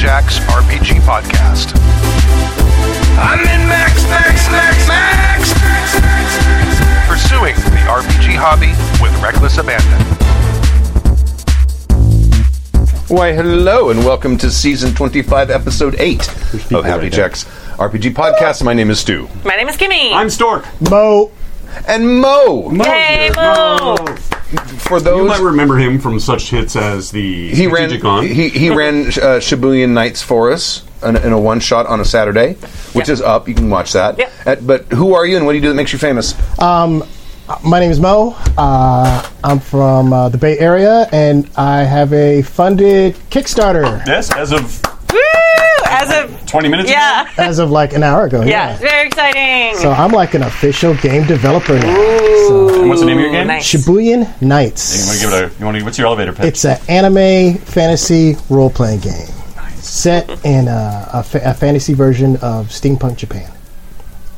Jack's RPG Podcast. I'm in Max, Max, Max, Max! Pursuing the RPG hobby with reckless abandon. Why, hello, and welcome to season 25, episode 8 of Happy Jack's RPG Podcast. My name is Stu. My name is Kimmy. I'm Stork. Mo. And Mo! Hey, Mo. For You might remember him from such hits as the he ran, Strategicon. he, he ran uh, Shibuyan Nights for us in, in a one shot on a Saturday, which Yeah. is up. You can watch that. Yeah. Uh, but who are you and what do you do that makes you famous? My name is Mo. Uh, I'm from uh, the Bay Area, and I have a funded Kickstarter yes, as of Woo! As of 20 minutes yeah, as of like an hour ago. yeah, very exciting. So I'm like an official game developer now. ago. And what's the name of your game? nice. Shibuyan Nights. You want to give it a, you want to, what's your elevator pitch? It's an anime fantasy role playing game set in a, a, fa- a fantasy version of steampunk Japan.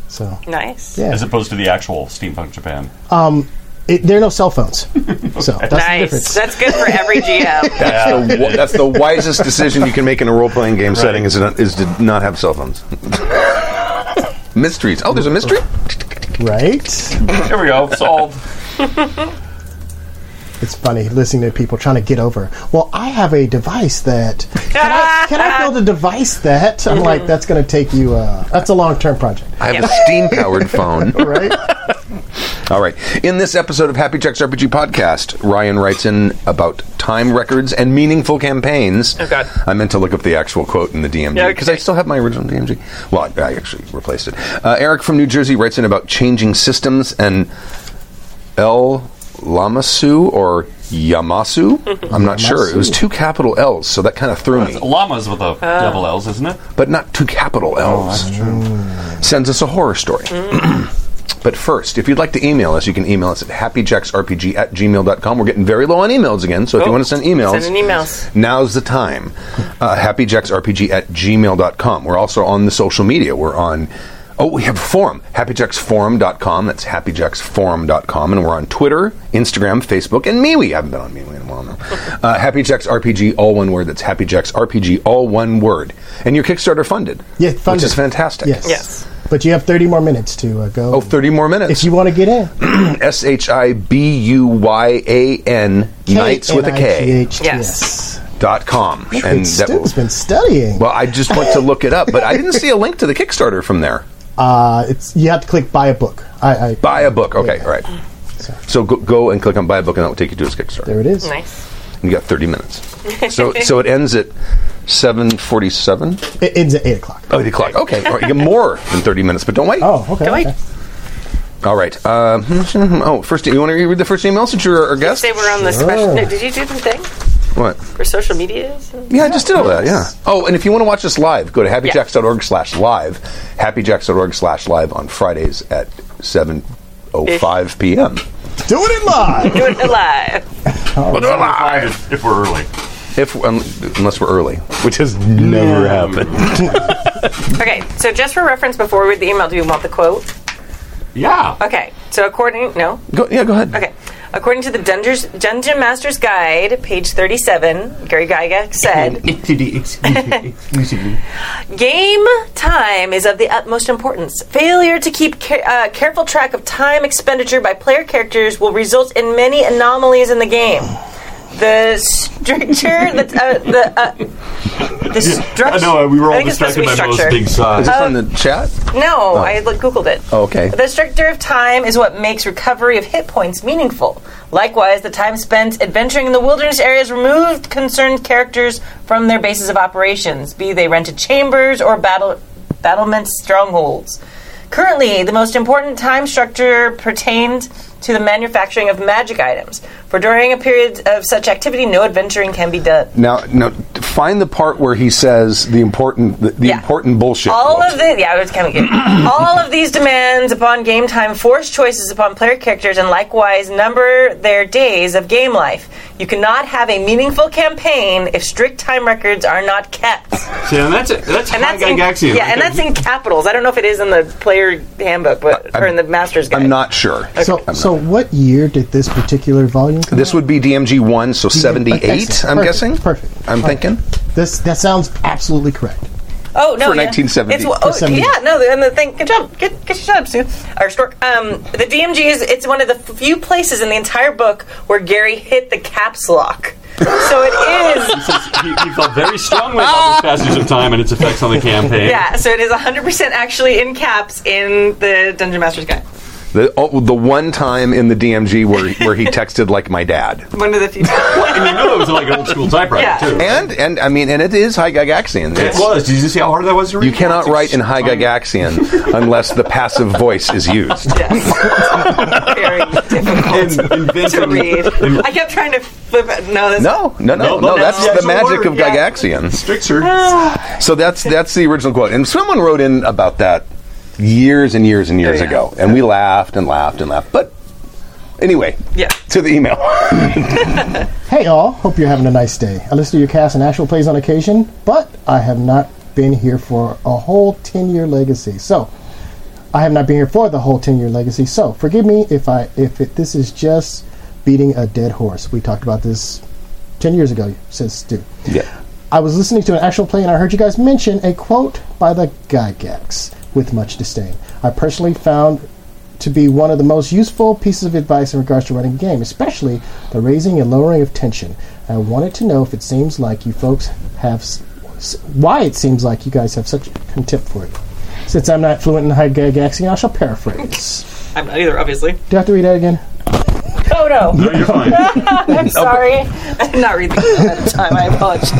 So Nice. yeah, as opposed to the actual steampunk Japan. Um, it, there are no cell phones, so that's Nice. difference. That's good for every GM. That's, the, wi- that's the wisest decision you can make in a role playing game setting is, to- is to not have cell phones. Mysteries. Oh, there's a mystery? right? Here we go. Solved. It's funny listening to people trying to get over. Well, I have a device that can I, can I build a device that I'm like that's going to take you. Uh, that's a long term project, I have a steam powered phone. right? All right. In this episode of Happy Jack's RPG Podcast, Ryan writes in about time records and meaningful campaigns. Oh, God. I meant to look up the actual quote in the DMG Yeah, because I still have my original DMG. Well, I, I actually replaced it. Uh, Eric from New Jersey writes in about changing systems and El Lamasu or Yamasu. I'm not sure. It was two capital L's, so that kind of threw me. Llamas with a double L's, isn't it? But not two capital L's. Sends us a horror story. But first, if you'd like to email us, you can email us at happyjacksrpg at gmail.com. We're getting very low on emails again, so if you want to send emails, Send in emails. now's the time. Uh, happyjacksrpg at gmail.com. We're also on the social media. We're on, oh, we have a forum, happyjacksforum.com. That's happyjacksforum.com. And we're on Twitter, Instagram, Facebook, and MeWe. I haven't been on MeWe in a while now. Uh, happyjacksrpg, all one word. That's happyjacksrpg, all one word. And your Kickstarter funded. Yeah, Which is fantastic. Yes. Yes. But you have 30 more minutes to uh, go. Oh, 30 more minutes. if you want to get in, S H I B U Y A N Nights with a K K-N-I-G-H-T-S. Yes. dot com. And And that Stu's will, been studying. well, I just went to look it up, but I didn't see a link to the Kickstarter from there. uh, it's you have to click buy a book. I, I Buy a book. Okay, Yeah. all right. So go, go and click on buy a book, and that will take you to his Kickstarter. there it is. Nice. You got 30 minutes. So so it ends at 7:47. It ends at eight o'clock. Oh, 8 o'clock. Okay, all right, you get more than 30 minutes, but don't wait. Oh, okay. Go okay. wait. All right. Uh, oh, first, you want to read the first email since you're our guest? They we're on the special. No, did you do the thing What? for social media? Yeah, I just did all that, yeah. Oh, and if you want to watch us live, go to happyjacks.org slash live, happyjacks.org slash live on Fridays at 7.05 p.m. Do it live. Do it live. Five if, if we're early. If, um, unless we're early, which has never happened. Okay, so just for reference, before we read the email, do you want the quote? Yeah. Okay, so according no, Go, yeah, go ahead. okay, according to the Dungeons, Dungeon Master's Guide, page thirty-seven, Gary Gygax said. Exclusively. Game time is of the utmost importance. Failure to keep ca- uh, careful track of time expenditure by player characters will result in many anomalies in the game. The stricture, the, uh, the, uh, the structure. I know, uh, we were all think it's supposed distracted be by Mo's big size. Is this on the chat? No, I like, Googled it. Oh, okay. The structure of time is what makes recovery of hit points meaningful. Likewise, the time spent adventuring in the wilderness areas removed concerned characters from their bases of operations, be they rented chambers or battle battlement strongholds. Currently, the most important time structure pertained to the manufacturing of magic items. For during a period of such activity, no adventuring can be done. Now, now, find the part where he says the important, the, the Yeah. important bullshit. All quote. of the yeah, it's kind of. All of these demands upon game time force choices upon player characters and likewise number their days of game life. You cannot have a meaningful campaign if strict time records are not kept. See, and that's that's And that's in, Gygaxian. yeah, and that's in capitals. I don't know if it is in the player handbook, but or in the master's guide. I'm not sure. So, I'm so what year did this particular volume come This out? would be DMG one, so seventy eight. Excellent. I'm Perfect. guessing. Perfect. I'm All right. thinking. This that sounds absolutely correct. Oh no! For yeah. 1970. It's, oh, For yeah, no, and the thing. Good job. Get get your job, Sue. Or Stork. Um, the DMG is it's one of the few places in the entire book where Gary hit the caps lock. So it is. he, he felt very strongly about this passage of time and its effects on the campaign. Yeah, so it is 100% actually in caps in the Dungeon Master's Guide. The, oh, the one time in the DMG where where he texted like my dad, One of the few. And you know it was like an old school typewriter, Yeah. too. and and I mean, and it is high Gygaxian. it It's- was. Did you see how hard that was to read? You cannot write in high Gygaxian unless the passive voice is used. Yes. Very difficult in- inventing- to read. I kept trying to flip it. No, that's No, no, no, No, no. no, That's that's the the actual magic word, of yeah. Gygaxian. Stricture. Ah. So that's that's the original quote. And someone wrote in about that years and years and years Oh, yeah. ago, and we laughed and laughed and laughed. But anyway, Yeah. to the email. Hey all, hope you're having a nice day. I listen to your cast and actual plays on occasion, but I have not been here for a whole 10 year legacy. So, I have not been here for the whole 10 year legacy. So, forgive me if I if it, this is just beating a dead horse. We talked about this 10 years ago, says Stu. yeah. I was listening to an actual play and I heard you guys mention a quote by the Gygax with much disdain. I personally found to be one of the most useful pieces of advice in regards to running a game, especially the raising and lowering of tension. I wanted to know if it seems like you folks have, s- s- why it seems like you guys have such contempt for it. Since I'm not fluent in High Gygaxian, I shall paraphrase. I'm not either, obviously. Do I have to read that again? Oh no! No, you're fine. I'm sorry. I did not read the email at the time. I apologize.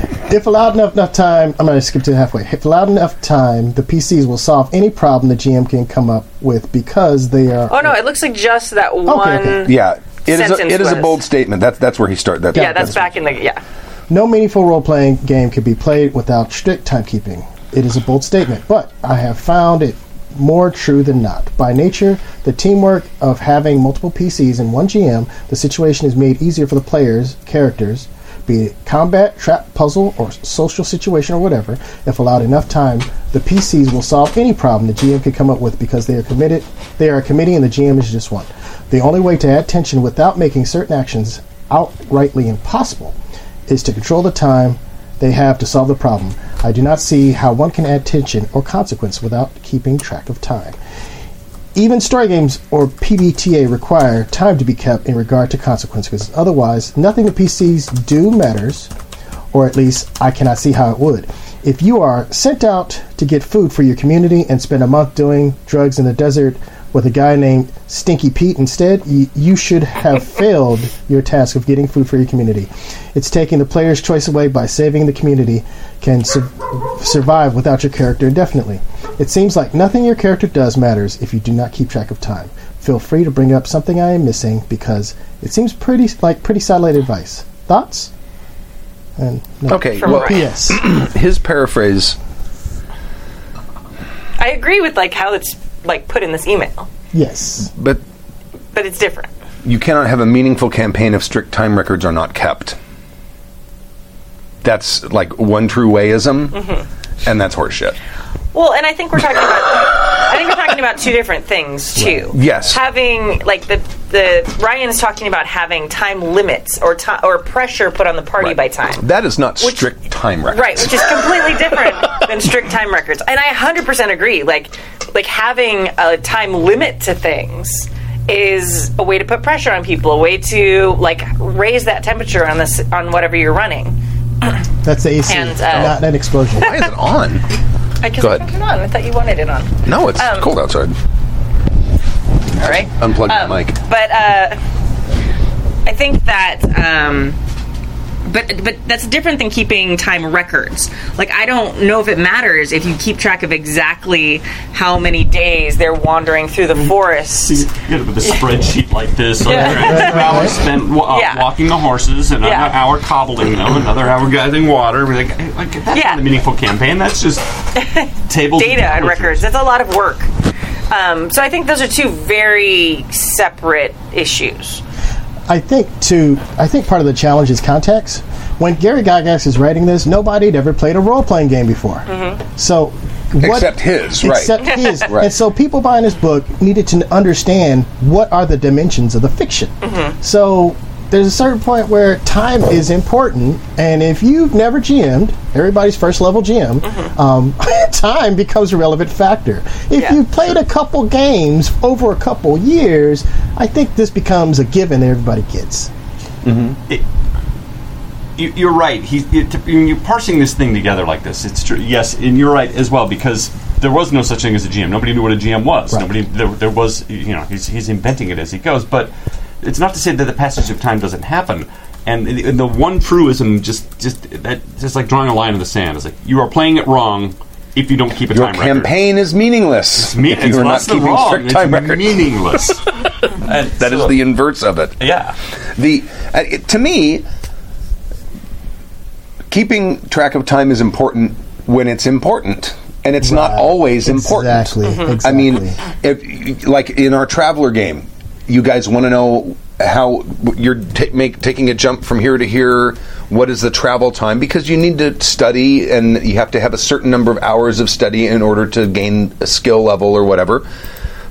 If allowed enough, enough time, I'm going to skip to halfway. If allowed enough time, the PCs will solve any problem the GM can come up with because they are. Oh no! It looks like just that one. okay. Yeah. It is, a, Sentence it is a bold statement. That's that's where he started. That, Yeah, that's back in the yeah. No meaningful role playing game can be played without strict timekeeping. It is a bold statement, but I have found it more true than not. By nature, the teamwork of having multiple PCs and one GM, the situation is made easier for the players, characters, be it combat, trap, puzzle, or social situation or whatever. If allowed enough time, the PCs will solve any problem the GM can come up with because they are committed. They are a committee, and the GM is just one. The only way to add tension without making certain actions outrightly impossible is to control the time they have to solve the problem. I do not see how one can add tension or consequence without keeping track of time. Even story games or PBTA require time to be kept in regard to consequences. Otherwise, nothing the PCs do matters, or at least I cannot see how it would. If you are sent out to get food for your community and spend a month doing drugs in the desert with a guy named Stinky Pete instead, you, you should have failed your task of getting food for your community. It's taking the player's choice away by saving the community can sur- survive without your character indefinitely. It seems like nothing your character does matters if you do not keep track of time. Feel free to bring up something I am missing because it seems pretty like pretty solid advice. Thoughts? And no. Okay. Well, P.S. his paraphrase. I agree with like how it's like put in this email, yes. But but it's different. you cannot have a meaningful campaign if strict time records are not kept. That's like one true wayism, Mm-hmm. and that's horseshit. Well, and I think we're talking about. I think we're talking about two different things too. Yes. having like the the Ryan's talking about having time limits or time or pressure put on the party Right. by time. That is not Which- strict time records. Right, which is completely different than strict time records. And I 100% agree. Like, like having a time limit to things is a way to put pressure on people, a way to like raise that temperature on this on whatever you're running. That's the AC, And, uh, not an explosion. Why is it on? I guess Go ahead. it on. I thought you wanted it on. No, it's Um, cold outside. All right. Unplug Um, the mic. But uh, I think that. Um, but but that's different than keeping time records. Like I don't know if it matters if you keep track of exactly how many days they're wandering through the forest. You get with a spreadsheet like this. Like, Yeah. all right, two hours spent wa- uh, Yeah. walking the horses, another Yeah. hour cobbling them, another hour gathering water. We're like, like that's Yeah. not a meaningful campaign. That's just tables, data and records. That's a lot of work. Um, so I think those are two very separate issues. I think to I think part of the challenge is context. When Gary Gygax is writing this, nobody had ever played a role playing game before. Mm-hmm. So what, Except his, right. Except his. Right. And so people buying this book needed to understand what are the dimensions of the fiction. Mm-hmm. So there's a certain point where time is important, and if you've never GM'd, everybody's first level GM, um, time becomes a relevant factor. If Mm-hmm. Yeah. you've played a couple games over a couple years, I think this becomes a given that everybody gets. you, you're right. He's it, you're parsing this thing together like this. It's true. Yes, and you're right as well because there was no such thing as a GM. Nobody knew what a GM was. Right. Nobody there, there was. You know, he's, he's inventing it as he goes. But it's not to say that the passage of time doesn't happen. And, the- and the one truism just just that just like drawing a line in the sand. It's like you are playing it wrong if you don't keep a Your time record. campaign is meaningless Me- if you are not keeping wrong. strict It's time records. meaningless. And That is so- the inverse of it. yeah. The uh, it, to me, keeping track of time is important when it's important, and it's not Right. always important. Exactly. Exactly. I mean, if like in our traveler game, you guys want to know how you're ta make, taking a jump from here to here. What is the travel time? Because you need to study, and you have to have a certain number of hours of study in order to gain a skill level or whatever.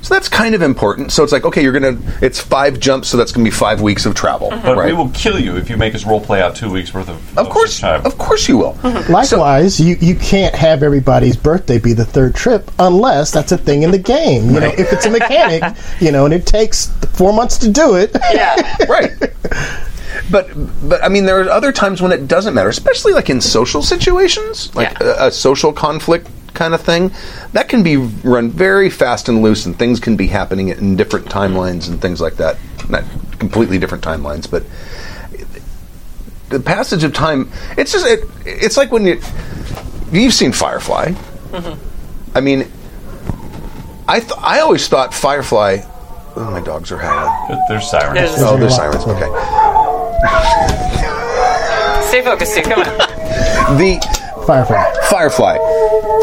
So that's kind of important. So it's like, okay, you're gonna. It's five jumps, so that's gonna be five weeks of travel, uh-huh. But right? we will kill you if you make us role play out two weeks worth of. Of course, time. of course you will. Uh-huh. Likewise, you, you can't have everybody's birthday be the third trip unless that's a thing in the game. You know, if it's a mechanic, you know, and it takes four months to do it. Yeah. right. But but I mean, there are other times when it doesn't matter, especially like in social situations, like Yeah. a, a social conflict kind of thing. That can be run very fast and loose, and things can be happening in different timelines and things like that. Not completely different timelines, but the passage of time. It's just it, it's like when you you've seen Firefly. Mm-hmm. I mean, I th- I always thought Firefly. Oh, my dogs are howling. There's sirens. There's- Oh, there's sirens. Okay. Stay focused, too. Come on. The Firefly. Firefly.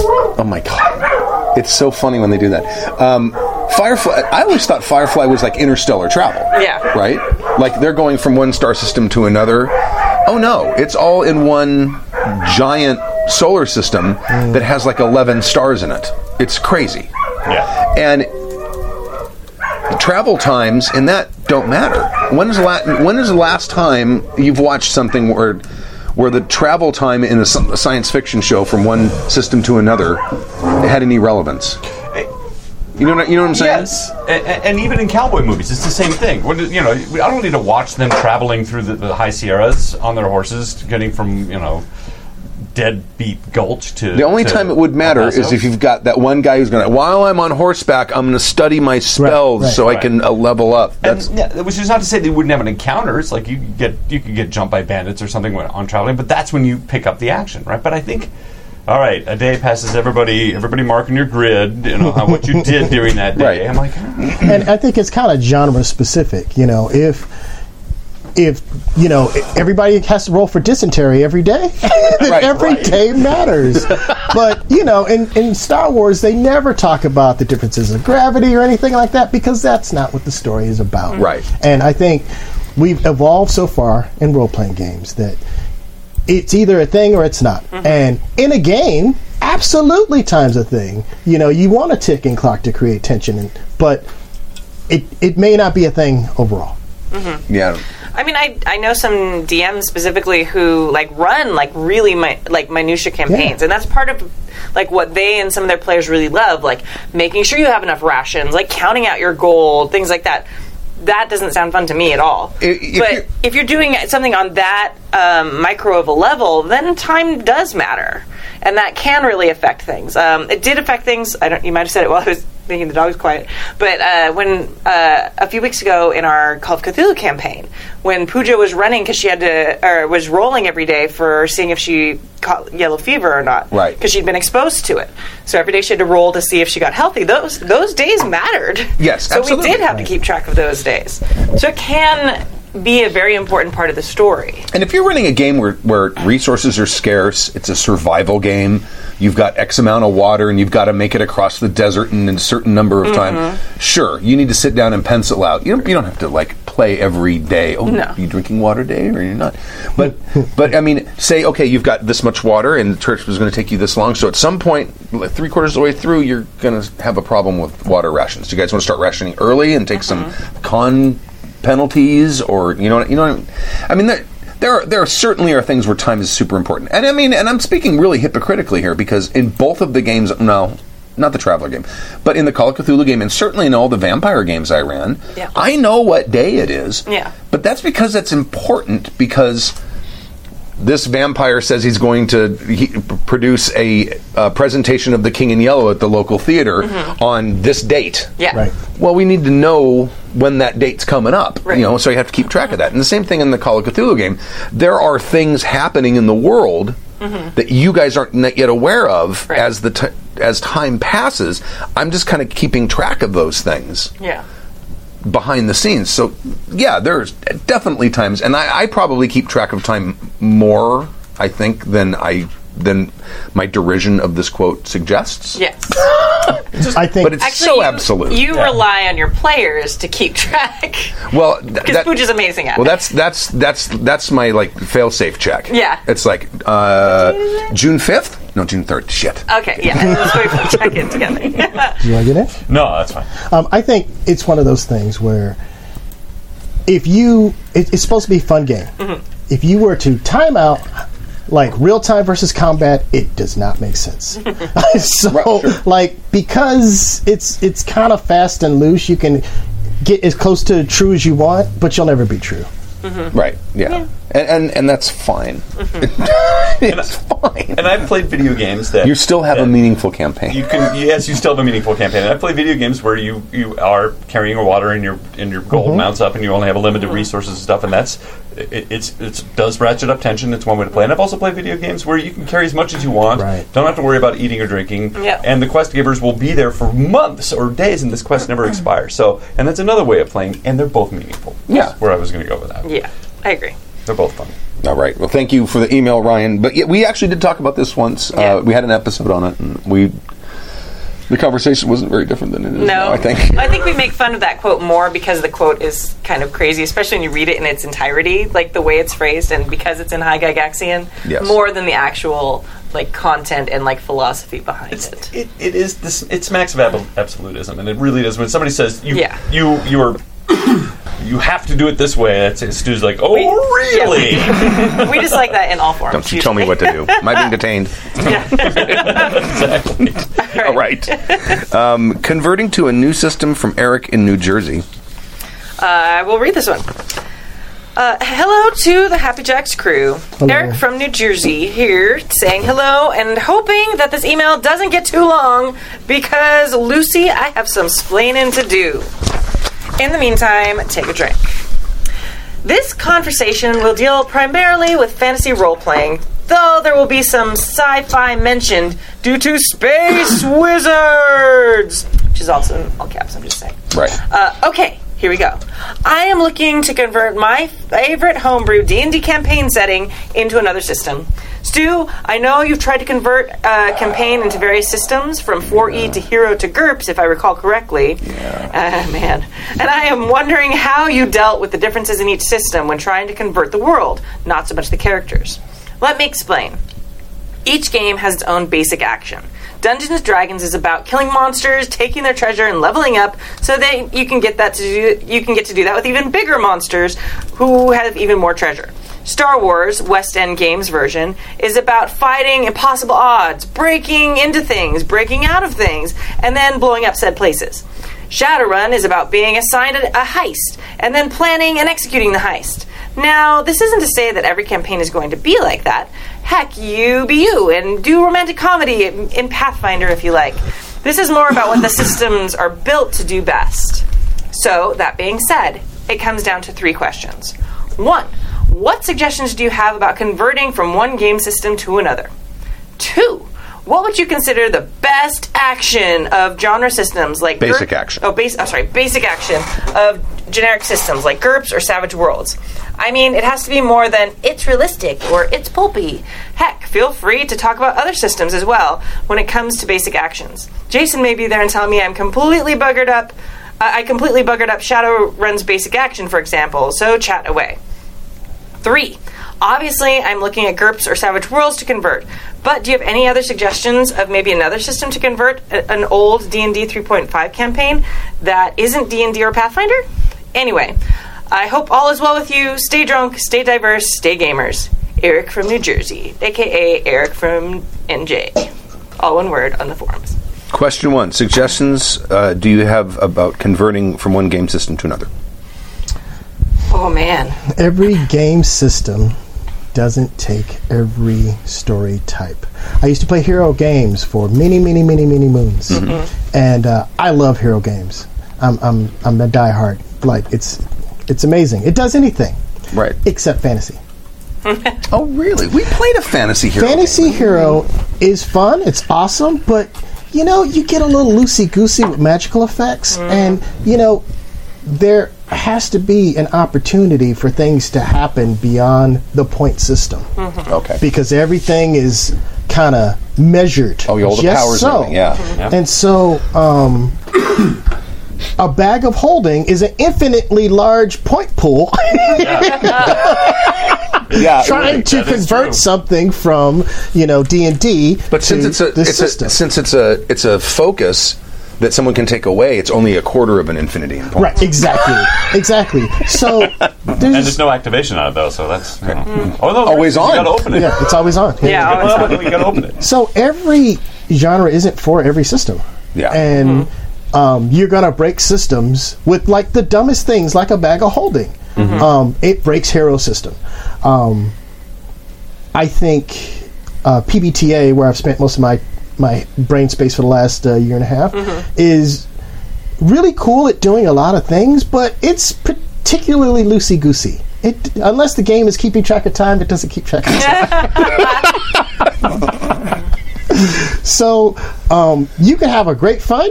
Oh my god, it's so funny when they do that. Um, Firefly. I always thought Firefly was like interstellar travel. Yeah. Right. Like they're going from one star system to another. Oh no, it's all in one giant solar system that has like eleven stars in it. It's crazy. Yeah. and travel times in that don't matter. When is the la- when is the last time you've watched something where where the travel time in a science fiction show from one system to another had any relevance? You know what, you know what I'm saying? Yes, and, and even in cowboy movies, it's the same thing. You know, I don't need to watch them traveling through the, the high Sierras on their horses, getting from you know deadbeat gulch to. The only to time it would matter is if you've got that one guy who's going to, while I'm on horseback, I'm going to study my spells right, so I can uh, level up. And, yeah, which is not to say they wouldn't have an encounter. It's like you could get you could get jumped by bandits or something when, on traveling, but that's when you pick up the action, right? But I think, all right, a day passes. Everybody, everybody marking your grid. You know how, what you did during that day. Right. I'm like, "Ah." and I think it's kind of genre specific. You know, if if you know everybody has to roll for dysentery every day, then Right. every day matters. but you know, in, in Star Wars, they never talk about the differences of gravity or anything like that because that's not what the story is about. Mm. Right. And I think we've evolved so far in role playing games that it's either a thing or it's not. Mm-hmm. And in a game, absolutely time's a thing. You know, you want a ticking clock to create tension, and, but it it may not be a thing overall. Mm-hmm. yeah. I mean, I I know some DMs specifically who like run like really mi- like minutia campaigns, Yeah. and that's part of like what they and some of their players really love, like making sure you have enough rations, like counting out your gold, things like that. That doesn't sound fun to me at all. If but you're- if you're doing something on that um, micro of a level, then time does matter, and that can really affect things. Um, it did affect things. I don't. You might have said it while I was making the dogs quiet, but uh, when uh, a few weeks ago in our Call of Cthulhu campaign, when Pooja was running because she had to, or was rolling every day for seeing if she caught yellow fever or not, Right. Because she'd been exposed to it. So every day she had to roll to see if she got healthy. Those those days mattered. Yes, absolutely. so absolutely. we did have to keep track of those days. So it can be a very important part of the story. And if you're running a game where, where resources are scarce, it's a survival game, you've got X amount of water and you've got to make it across the desert in a certain number of time, Mm-hmm. sure, you need to sit down and pencil out. You don't, you don't have to like play every day. Oh, No. you drinking water day or you're not? But, but I mean, say, okay, you've got this much water and the trip is going to take you this long. So at some point, like, three quarters of the way through, you're going to have a problem with water rations. Do you guys want to start rationing early and take Mm-hmm. some con penalties or you know you know I mean? I mean there there are, there are certainly are things where time is super important. And I mean and I'm speaking really hypocritically here because in both of the games no not the Traveler game, but in the Call of Cthulhu game, and certainly in all the Vampire games I ran, Yeah. I know what day it is. Yeah. But that's because that's important because this vampire says he's going to he, produce a, uh presentation of the King in Yellow at the local theater on this date. Yeah. Right. Well, we need to know when that date's coming up, Right. you know, so you have to keep track of that. And the same thing in the Call of Cthulhu game. There are things happening in the world that you guys aren't not yet aware of Right. as the t- as time passes. I'm just kind of keeping track of those things Yeah. Behind the scenes. So, yeah, there's definitely times, and I, I probably keep track of time more, I think, than I than my derision of this quote suggests. Yes. I think But it's Actually, so you, absolute. You Yeah. rely on your players to keep track. well, th- Because that- Pooch is amazing at Well, it. that's that's that's that's my like fail-safe check. Yeah. it's like uh, June fifth. No, June third. Shit. Okay, yeah. Let's wait check it together. do you want to get it? No, that's fine. Um, I think it's one of those things where if you, it, it's supposed to be a fun game. If you were to time out like real time versus combat, it does not make sense. so, like because it's it's kind of fast and loose, you can get as close to true as you want, but you'll never be true. Mm-hmm. Right. Yeah. And, and and that's fine. Mm-hmm. it's fine. And I've played video games that You still have a meaningful campaign. You can yes, you still have a meaningful campaign. And I play video games where you, you are carrying your water and your and your gold mm-hmm. mounts up, and you only have a limited resources and stuff, and that's it, it's it does ratchet up tension. It's one way to play. And I've also played video games where you can carry as much as you want, Right. don't have to worry about eating or drinking, Yeah. and the quest givers will be there for months or days, and this quest never expires. So, and that's another way of playing, and they're both meaningful. Yeah. Where I was going to go with that. yeah, I agree. They're both fun. All right. Well, thank you for the email, Ryan. But yeah, we actually did talk about this once. Yeah. Uh, we had an episode on it, and we the conversation wasn't very different than it is No, now. I think. I think we make fun of that quote more because the quote is kind of crazy, especially when you read it in its entirety, like the way it's phrased, and because it's in High Gygaxian, Yes. more than the actual like content and like philosophy behind It's, it. it, it is this. It smacks of ab- absolutism, and it really does. When somebody says you Yeah. you you are you have to do it this way, that's Stu's like, oh We- yeah, we really? we just like that in all forms. Don't you tell me what to do. Am I being detained? exactly. All right. Um, converting to a new system from Eric in New Jersey. I will read this one. Uh, hello to the Happy Jacks crew. Hello. Eric from New Jersey here saying hello and hoping that this email doesn't get too long because Lucy, I have some splaining to do. In the meantime, take a drink. This conversation will deal primarily with fantasy role playing, though there will be some sci fi mentioned due to space wizards, which is also in all caps, I'm just saying. Right. Uh, okay, here we go. I am looking to convert my favorite homebrew D&D campaign setting into another system. Stu, I know you've tried to convert a campaign into various systems from 4E to Hero to GURPS, if I recall correctly. Uh, man. And I am wondering how you dealt with the differences in each system when trying to convert the world, not so much the characters. Let me explain. Each game has its own basic action. Dungeons and Dragons is about killing monsters, taking their treasure, and leveling up, so that you can get that to do, you can get to do that with even bigger monsters who have even more treasure. Star Wars West End Games version is about fighting impossible odds, breaking into things, breaking out of things, and then blowing up said places. Shadowrun is about being assigned a, heist and then planning and executing the heist. Now, this isn't to say that every campaign is going to be like that. Heck, you be you and do romantic comedy in Pathfinder if you like. This is more about what the systems are built to do best. So, that being said, it comes down to three questions. One, what suggestions do you have about converting from one game system to another? Two, what would you consider the best action of genre systems like Basic GURP action. Oh, base. Oh, sorry, basic action of generic systems like GURPS or Savage Worlds. I mean, it has to be more than it's realistic or it's pulpy. Heck, feel free to talk about other systems as well when it comes to basic actions. Jason may be there and tell me I'm completely buggered up. Uh, I completely buggered up Shadowrun's basic action, for example. So chat away. Three. Obviously, I'm looking at GURPS or Savage Worlds to convert. But do you have any other suggestions of maybe another system to convert an old D&D 3.5 campaign that isn't D&D or Pathfinder? Anyway, I hope all is well with you. Stay drunk, stay diverse, stay gamers. Eric from New Jersey, aka Eric from NJ. All one word on the forums. Question one: Suggestions uh, do you have about converting from one game system to another? Oh man. every game system doesn't take every story type. I used to play hero games for many, many, many, many moons, mm-hmm. Mm-hmm. and uh, I love hero games. I'm, I'm, I'm a diehard. Like it's, it's amazing. It does anything Right. except fantasy. Oh, really? We played a fantasy hero. Fantasy Hero is fun. It's awesome, but you know you get a little loosey goosey with magical effects, mm. and you know there has to be an opportunity for things to happen beyond the point system Okay. because everything is kind of measured. Oh, yeah, all the powers and so. everything, yeah. Yeah. And so, um, a bag of holding is an infinitely large point pool. yeah. trying to That is convert something from you know D and D. But since it's a, it's system. a since it's a it's a focus that someone can take away, it's only a quarter of an infinity in points. right, exactly, exactly. So And there's there's no activation on it though, so that's you know. oh no, Always you on. gotta open it. yeah, it's always on. Yeah, always Well, you gotta open it. So every genre isn't for every system. Yeah. And um, you're gonna break systems with like the dumbest things, like a bag of holding. Um, it breaks hero system. Um, I think uh, PBTA, where I've spent most of my my brain space for the last uh, year and a half, is really cool at doing a lot of things, but it's particularly loosey goosey. It unless the game is keeping track of time, it doesn't keep track of time. so um, you can have a great fun,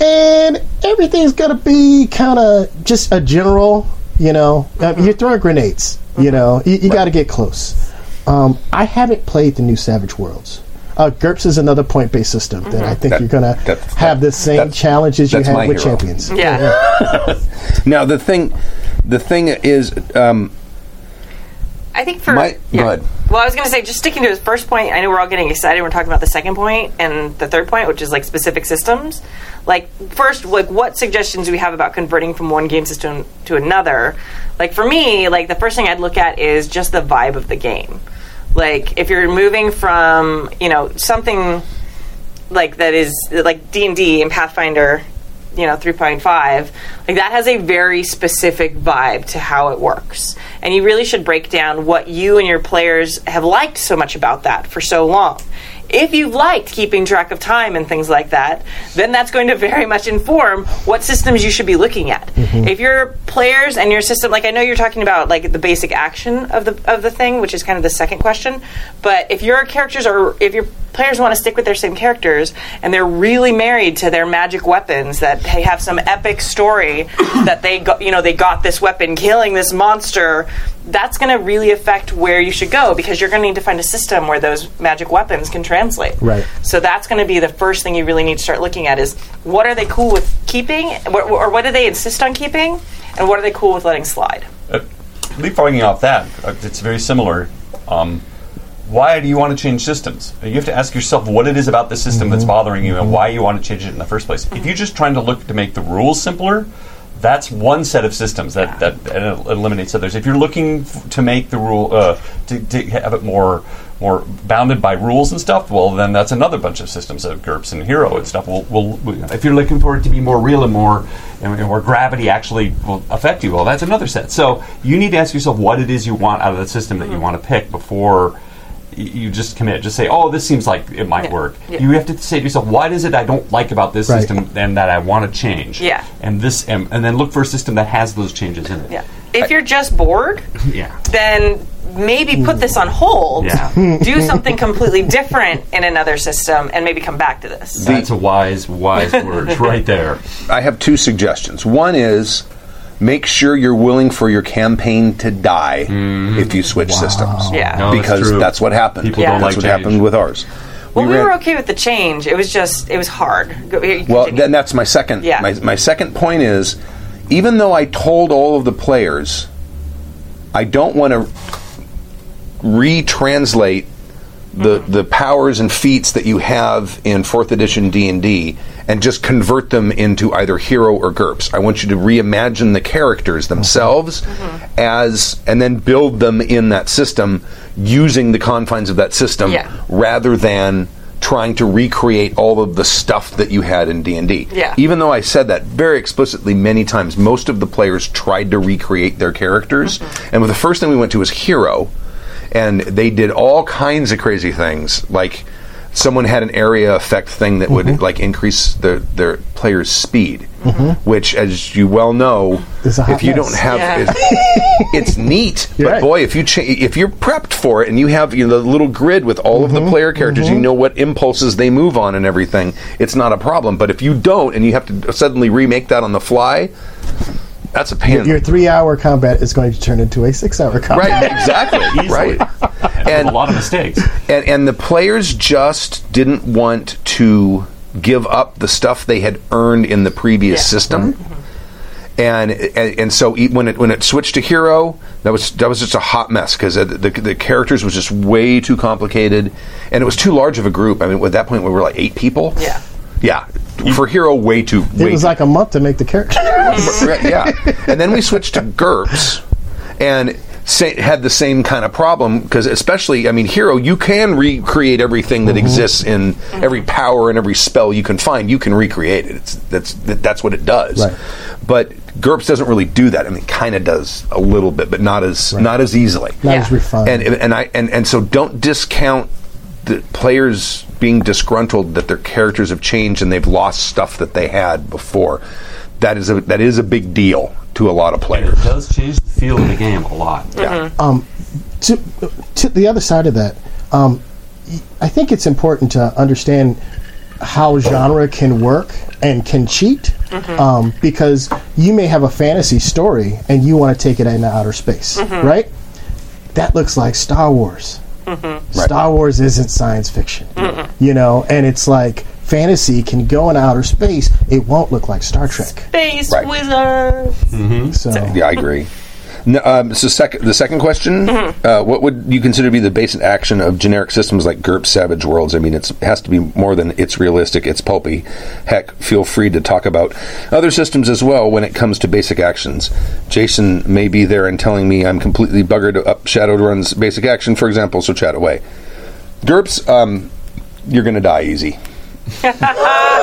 and everything's gonna be kind of just a general. You know, uh, you're throwing grenades. You know, you, you got to get close. Um, I haven't played the new Savage Worlds. Uh, GURPS is another point-based system that I think That- you're gonna that's- have the same challenges you that's have with hero. champions. Yeah. Now the thing, the thing is, um, I think for My- go ahead. Well, I was going to say just sticking to his first point. I know we're all getting excited. We're talking about the second point and the third point, which is like specific systems. Like first, like what suggestions do we have about converting from one game system to another? Like for me, like the first thing I'd look at is just the vibe of the game. Like if you're moving from you know something like that is like D and D and Pathfinder, you know, three point five, like that has a very specific vibe to how it works, and you really should break down what you and your players have liked so much about that for so long. If you've liked keeping track of time and things like that, then that's going to very much inform what systems you should be looking at. Mm-hmm. If your players and your system, like I know you're talking about like the basic action of the of the thing, which is kind of the second question, but if your characters are if your players want to stick with their same characters and they're really married to their magic weapons that they have some epic story that they got you know they got this weapon killing this monster that's going to really affect where you should go because you're going to need to find a system where those magic weapons can translate Right. so that's going to be the first thing you really need to start looking at is what are they cool with keeping or, or what do they insist on keeping and what are they cool with letting slide Uh, leapfrogging off that, uh, it's very similar. Um, why do you want to change systems? You have to ask yourself what it is about the system that's bothering you and why you want to change it in the first place. If you're just trying to look to make the rules simpler, that's one set of systems that, that eliminates others. If you're looking f- to make the rule uh, to, to have it more more bounded by rules and stuff, well, then that's another bunch of systems of GURPS and Hero and stuff. Will will if you're looking for it to be more real and more and, and where gravity actually will affect you, well, that's another set. So you need to ask yourself what it is you want out of the system that you want to pick before you just commit. Just say, "Oh, this seems like it might Yeah. work." Yeah. You have to say to yourself, "What is it I don't like about this Right. system and that I want to change?" Yeah. and this, and, and then look for a system that has those changes in it. yeah if you're just bored yeah. then maybe put this on hold. Yeah. Do something completely different in another system and maybe come back to this. That's a wise, wise words right there. I have two suggestions. One is make sure you're willing for your campaign to die mm-hmm. if you switch systems. Yeah. No, because true. that's what happened. People don't that's like what change. happened with ours. Well, we ran- were okay with the change. It was just, it was hard. Go- you Well, then that's my second. Yeah. My, my second point is, even though I told all of the players, I don't want to retranslate the the powers and feats that you have in fourth edition D and D and just convert them into either hero or GURPS. I want you to reimagine the characters themselves mm-hmm. as and then build them in that system using the confines of that system Yeah. rather than trying to recreate all of the stuff that you had in D&D. Yeah. Even though I said that very explicitly many times, most of the players tried to recreate their characters. Mm-hmm. And the first thing we went to was Hero, and they did all kinds of crazy things. Like someone had an area effect thing that would mm-hmm. like increase the their player's speed, mm-hmm. which, as you well know, It's a hot if you mess. don't have, Yeah. it's, it's neat. You're but right. boy, if you cha- if you're prepped for it and you have you know, the little grid with all Mm-hmm. of the mm-hmm. player characters, you know what impulses they move on and everything. It's not a problem. But if you don't and you have to suddenly remake that on the fly, that's a pain. Your three-hour combat is going to turn into a six-hour combat. right, exactly, right. And a lot of mistakes. and, and the players just didn't want to give up the stuff they had earned in the previous Yeah. system. Mm-hmm. And, and and so e- when it when it switched to hero, that was that was just a hot mess because the, the the characters was just way too complicated, and it was too large of a group. I mean, at that point we were like eight people. Yeah. Yeah. For hero, way too. It way was too like a month to make the character. Yeah. And then we switched to GURPS and sa- had the same kind of problem because, especially, I mean, Hero, you can recreate everything that mm-hmm. exists in every power and every spell you can find. You can recreate it. It's, that's that's what it does. Right. But GURPS doesn't really do that. I mean, kind of does a little bit, but not as not as easily. Not Yeah. as refined. And and I and, and so don't discount the players being disgruntled that their characters have changed and they've lost stuff that they had before. That is a that is a big deal to a lot of And it does change the feel of the game a lot. Yeah. to, to the other side of that, um, y- I think it's important to understand how genre can work and can cheat um, because you may have a fantasy story and you want to take it into outer space, right? That looks like Star Wars. Mm-hmm. Star Wars isn't science fiction, you know, and it's like fantasy can go in outer space. It won't look like Star Trek. Space Right. wizard. So Yeah, I agree. No, um, so sec- the second question: uh, What would you consider to be the basic action of generic systems like GURP Savage Worlds? I mean, it has to be more than it's realistic. It's pulpy. Heck, feel free to talk about other systems as well when it comes to basic actions. Jason may be there and telling me I'm completely buggered up Shadowrun's basic action, for example. So chat away. GURPS, um, you're going to die easy.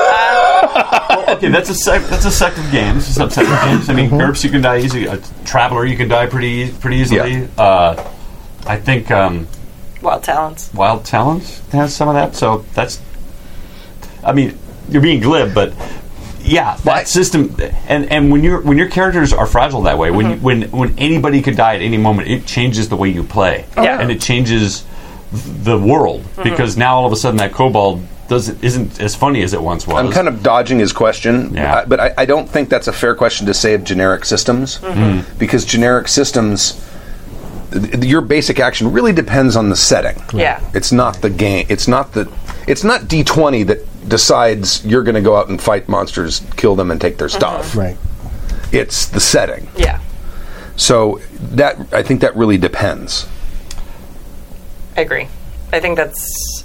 Okay, that's a sec- that's a sect of games. A subset of games. I mean, GURPS you can die easy. A traveler you can die pretty pretty easily. Yeah. Uh, I think um, Wild talents. Wild Talents has some of that. So that's. I mean, you're being glib, but yeah, that Right. system. And and when your when your characters are fragile that way, when Mm-hmm. you, when when anybody could die at any moment, it changes the way you play. Yeah. and it changes the world Mm-hmm. because now all of a sudden that kobold doesn't isn't as funny as it once was. I'm kind of dodging his question, Yeah. I- but I, I don't think that's a fair question to say of generic systems, mm-hmm. because generic systems, th- your basic action really depends on the setting. Yeah. It's not the game. It's not the. It's not D20 that decides you're going to go out and fight monsters, kill them, and take their mm-hmm. stuff. right. It's the setting. Yeah. So that I think that really depends. I agree. I think that's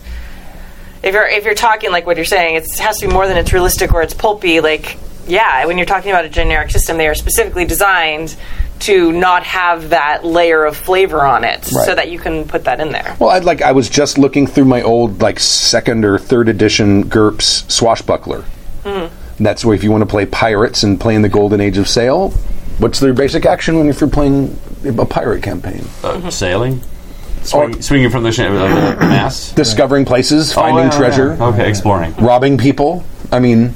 if you're if you're talking like what you're saying, it has to be more than it's realistic or it's pulpy. Like, yeah, when you're talking about a generic system, they are specifically designed to not have that layer of flavor on it, Right. so that you can put that in there. Well, I'd like I was just looking through my old like second or third edition GURPS swashbuckler. That's where if you want to play pirates and play in the golden age of sail, what's their basic action when if you're playing a pirate campaign? uh, sailing, Swing, swinging from the, sh- uh, the mast, Discovering places, finding Oh, yeah, treasure, yeah. Okay, exploring. robbing people. I mean,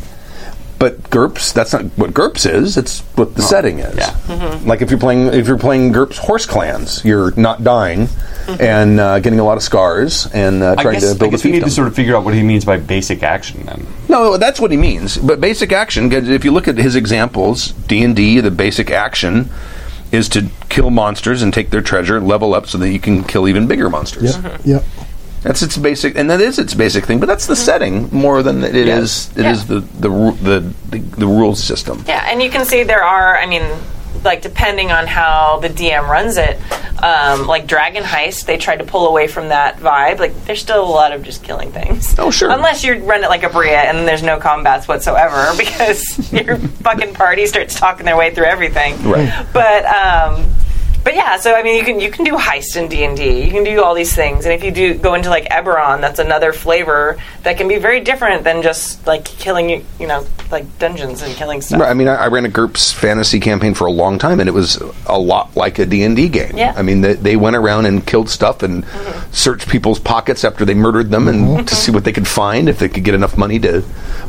but GURPS that's not what GURPS is. It's what the setting is. Yeah. Like if you're playing if you're playing GURPS horse clans, you're not dying and uh, getting a lot of scars and uh, I trying guess, to build I guess a we need to fiefdom. sort of figure out what he means by basic action. Then No, that's what he means. But basic action, if you look at his examples, D and D, the basic action is to kill monsters and take their treasure and level up so that you can kill even bigger monsters. Yep. Mm-hmm. Yep. That's its basic, and that is its basic thing. But that's the mm-hmm. setting more than it is. Yes. It is Yeah. the the, the the the rules system. Yeah, and you can see there are, I mean, like depending on how the DM runs it, Um, like Dragon Heist, they tried to pull away from that vibe. Like, there's still a lot of just killing things. Oh, sure. Unless you run it like a Bria and there's no combats whatsoever because your fucking party starts talking their way through everything. Right. But um, but yeah, so I mean, you can you can do heist in D and D. You can do all these things, and if you do go into like Eberron, that's another flavor that can be very different than just like killing you, you know, like dungeons and killing stuff. Right, I mean, I, I ran a GURPS fantasy campaign for a long time, and it was a lot like a D&D game. Yeah. Mm-hmm. I mean, they, they went around and killed stuff and searched people's pockets after they murdered them and to see what they could find, if they could get enough money to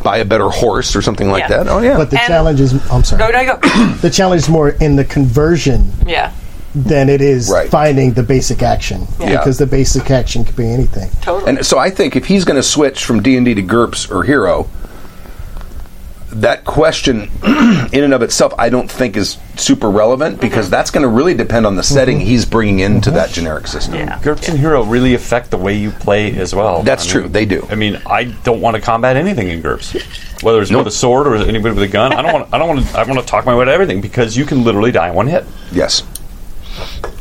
buy a better horse or something like Yeah. that. Oh, yeah. But the And- challenge is, I'm sorry. Go, no, go. The challenge is more in the conversion yeah, than it is Right. finding the basic action. Yeah. Because the basic action could be anything. totally. And so I think if he's going to switch from D and D to GURPS or Hero, that question in and of itself, I don't think is super relevant because mm-hmm. that's going to really depend on the setting mm-hmm. he's bringing into mm-hmm. that generic system. yeah. GURPS and Hero really affect the way you play as well. That's I true, mean- they do. I mean, I don't want to combat anything in GURPS, whether it's with a sword or anybody with a gun. I don't want. I don't want to. I want to talk my way to everything because you can literally die in one hit. Yes.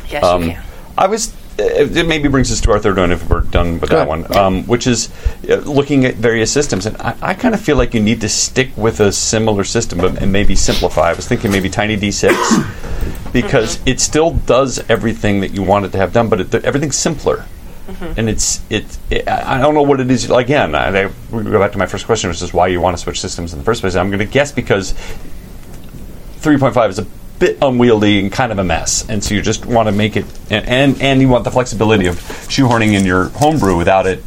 Yes, Um, you can. I was. It it maybe brings us to our third one if we're done with that one, um, which is uh, looking at various systems. And I, I kind of feel like you need to stick with a similar system but, and maybe simplify. I was thinking maybe Tiny D6 because it still does everything that you want it to have done, but it, everything's simpler. And it's it, it. I I don't know what it is. Again, I, I, we go back to my first question, which is why you want to switch systems in the first place. I'm going to guess because 3.5 is a bit unwieldy and kind of a mess, and so you just want to make it, and, and and you want the flexibility of shoehorning in your homebrew without it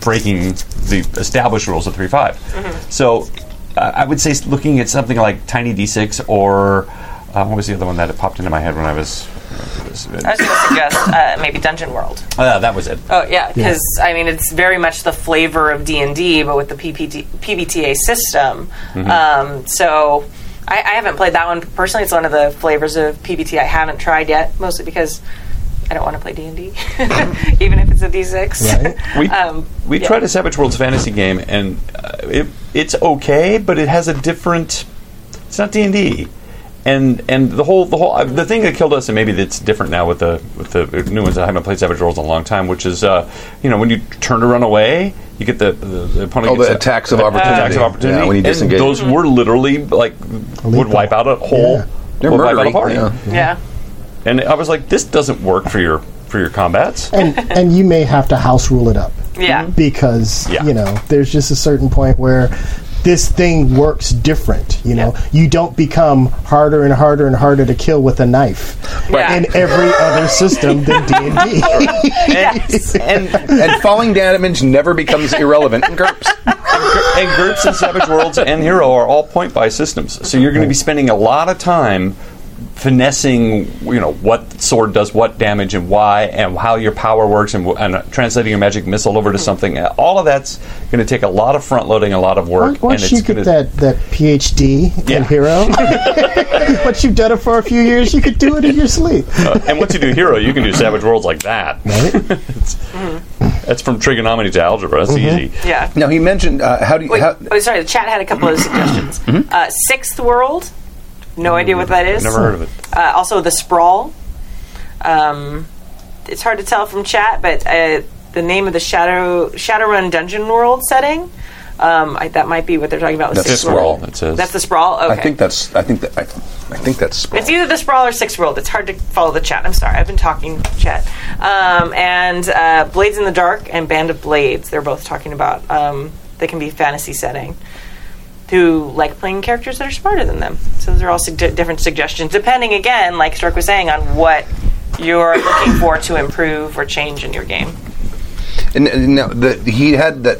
breaking the established rules of 3.5. So uh, I would say looking at something like Tiny D6 or uh, what was the other one that it popped into my head when I was. I was going to suggest uh, maybe Dungeon World. Uh, that was it. Oh yeah, because I mean it's very much the flavor of D and D, but with the PPT, PBTA system. Mm-hmm. Um, so I, I haven't played that one personally. It's one of the flavors of PBT I haven't tried yet, mostly because I don't want to play D and D, even if it's a D six. Right. We, Um, we yeah. tried a Savage Worlds fantasy game, and uh, it, it's okay, but it has a different. It's not D and D, and and the whole the whole uh, the thing that killed us, and maybe that's different now with the with the new ones. I haven't played Savage Worlds in a long time, which is uh, you know when you turn to run away, you get the the, the opponent Oh, gets the a- attacks of opportunity. attacks of opportunity. Yeah, when you And disengage. those were literally like would wipe out a whole. Yeah. They're would wipe out a murdery, party. yeah. Yeah. And I was like, this doesn't work for your for your combats. And and you may have to house rule it up. Yeah. because Yeah. you know there's just a certain point where this thing works different you know Yeah. you don't become harder and harder and harder to kill with a knife Yeah. in every other system than D&D Yes. And and falling damage never becomes irrelevant in GURPS. and GURPS and Savage Worlds and Hero are all point buy systems. So you're going to be spending a lot of time finessing, you know, what sword does what damage and why, and how your power works, and, and uh, translating your magic missile over to something. Uh, All of that's going to take a lot of front loading, a lot of work. once and you it's get gonna, that, that phd Yeah. in hero once you've done it for a few years you could do it in your sleep uh, and once you do Hero, you can do Savage Worlds like that. It's- that's from trigonometry to algebra. That's easy. Yeah. Now he mentioned uh, how do you Wait, how, oh, sorry. The chat had a couple of suggestions. Uh, Sixth World. No idea what that is. Never heard of it. Uh, also, the Sprawl. Um, it's hard to tell from chat, but uh, the name of the Shadow Shadowrun Dungeon World setting. Um, I, that might be what they're talking about. That's the Sprawl. World. It says. That's the Sprawl. Okay. I think that's I think that I, I think that's It's either the Sprawl or Sixth World. It's hard to follow the chat. I'm sorry. I've been talking chat. Um, and uh, Blades in the Dark and Band of Blades. They're both talking about. Um, they can be fantasy setting. Who like playing characters that are smarter than them. So those are all sug- different suggestions, depending again, like Stork was saying, on what you're looking for to improve or change in your game. And, and now the, he had that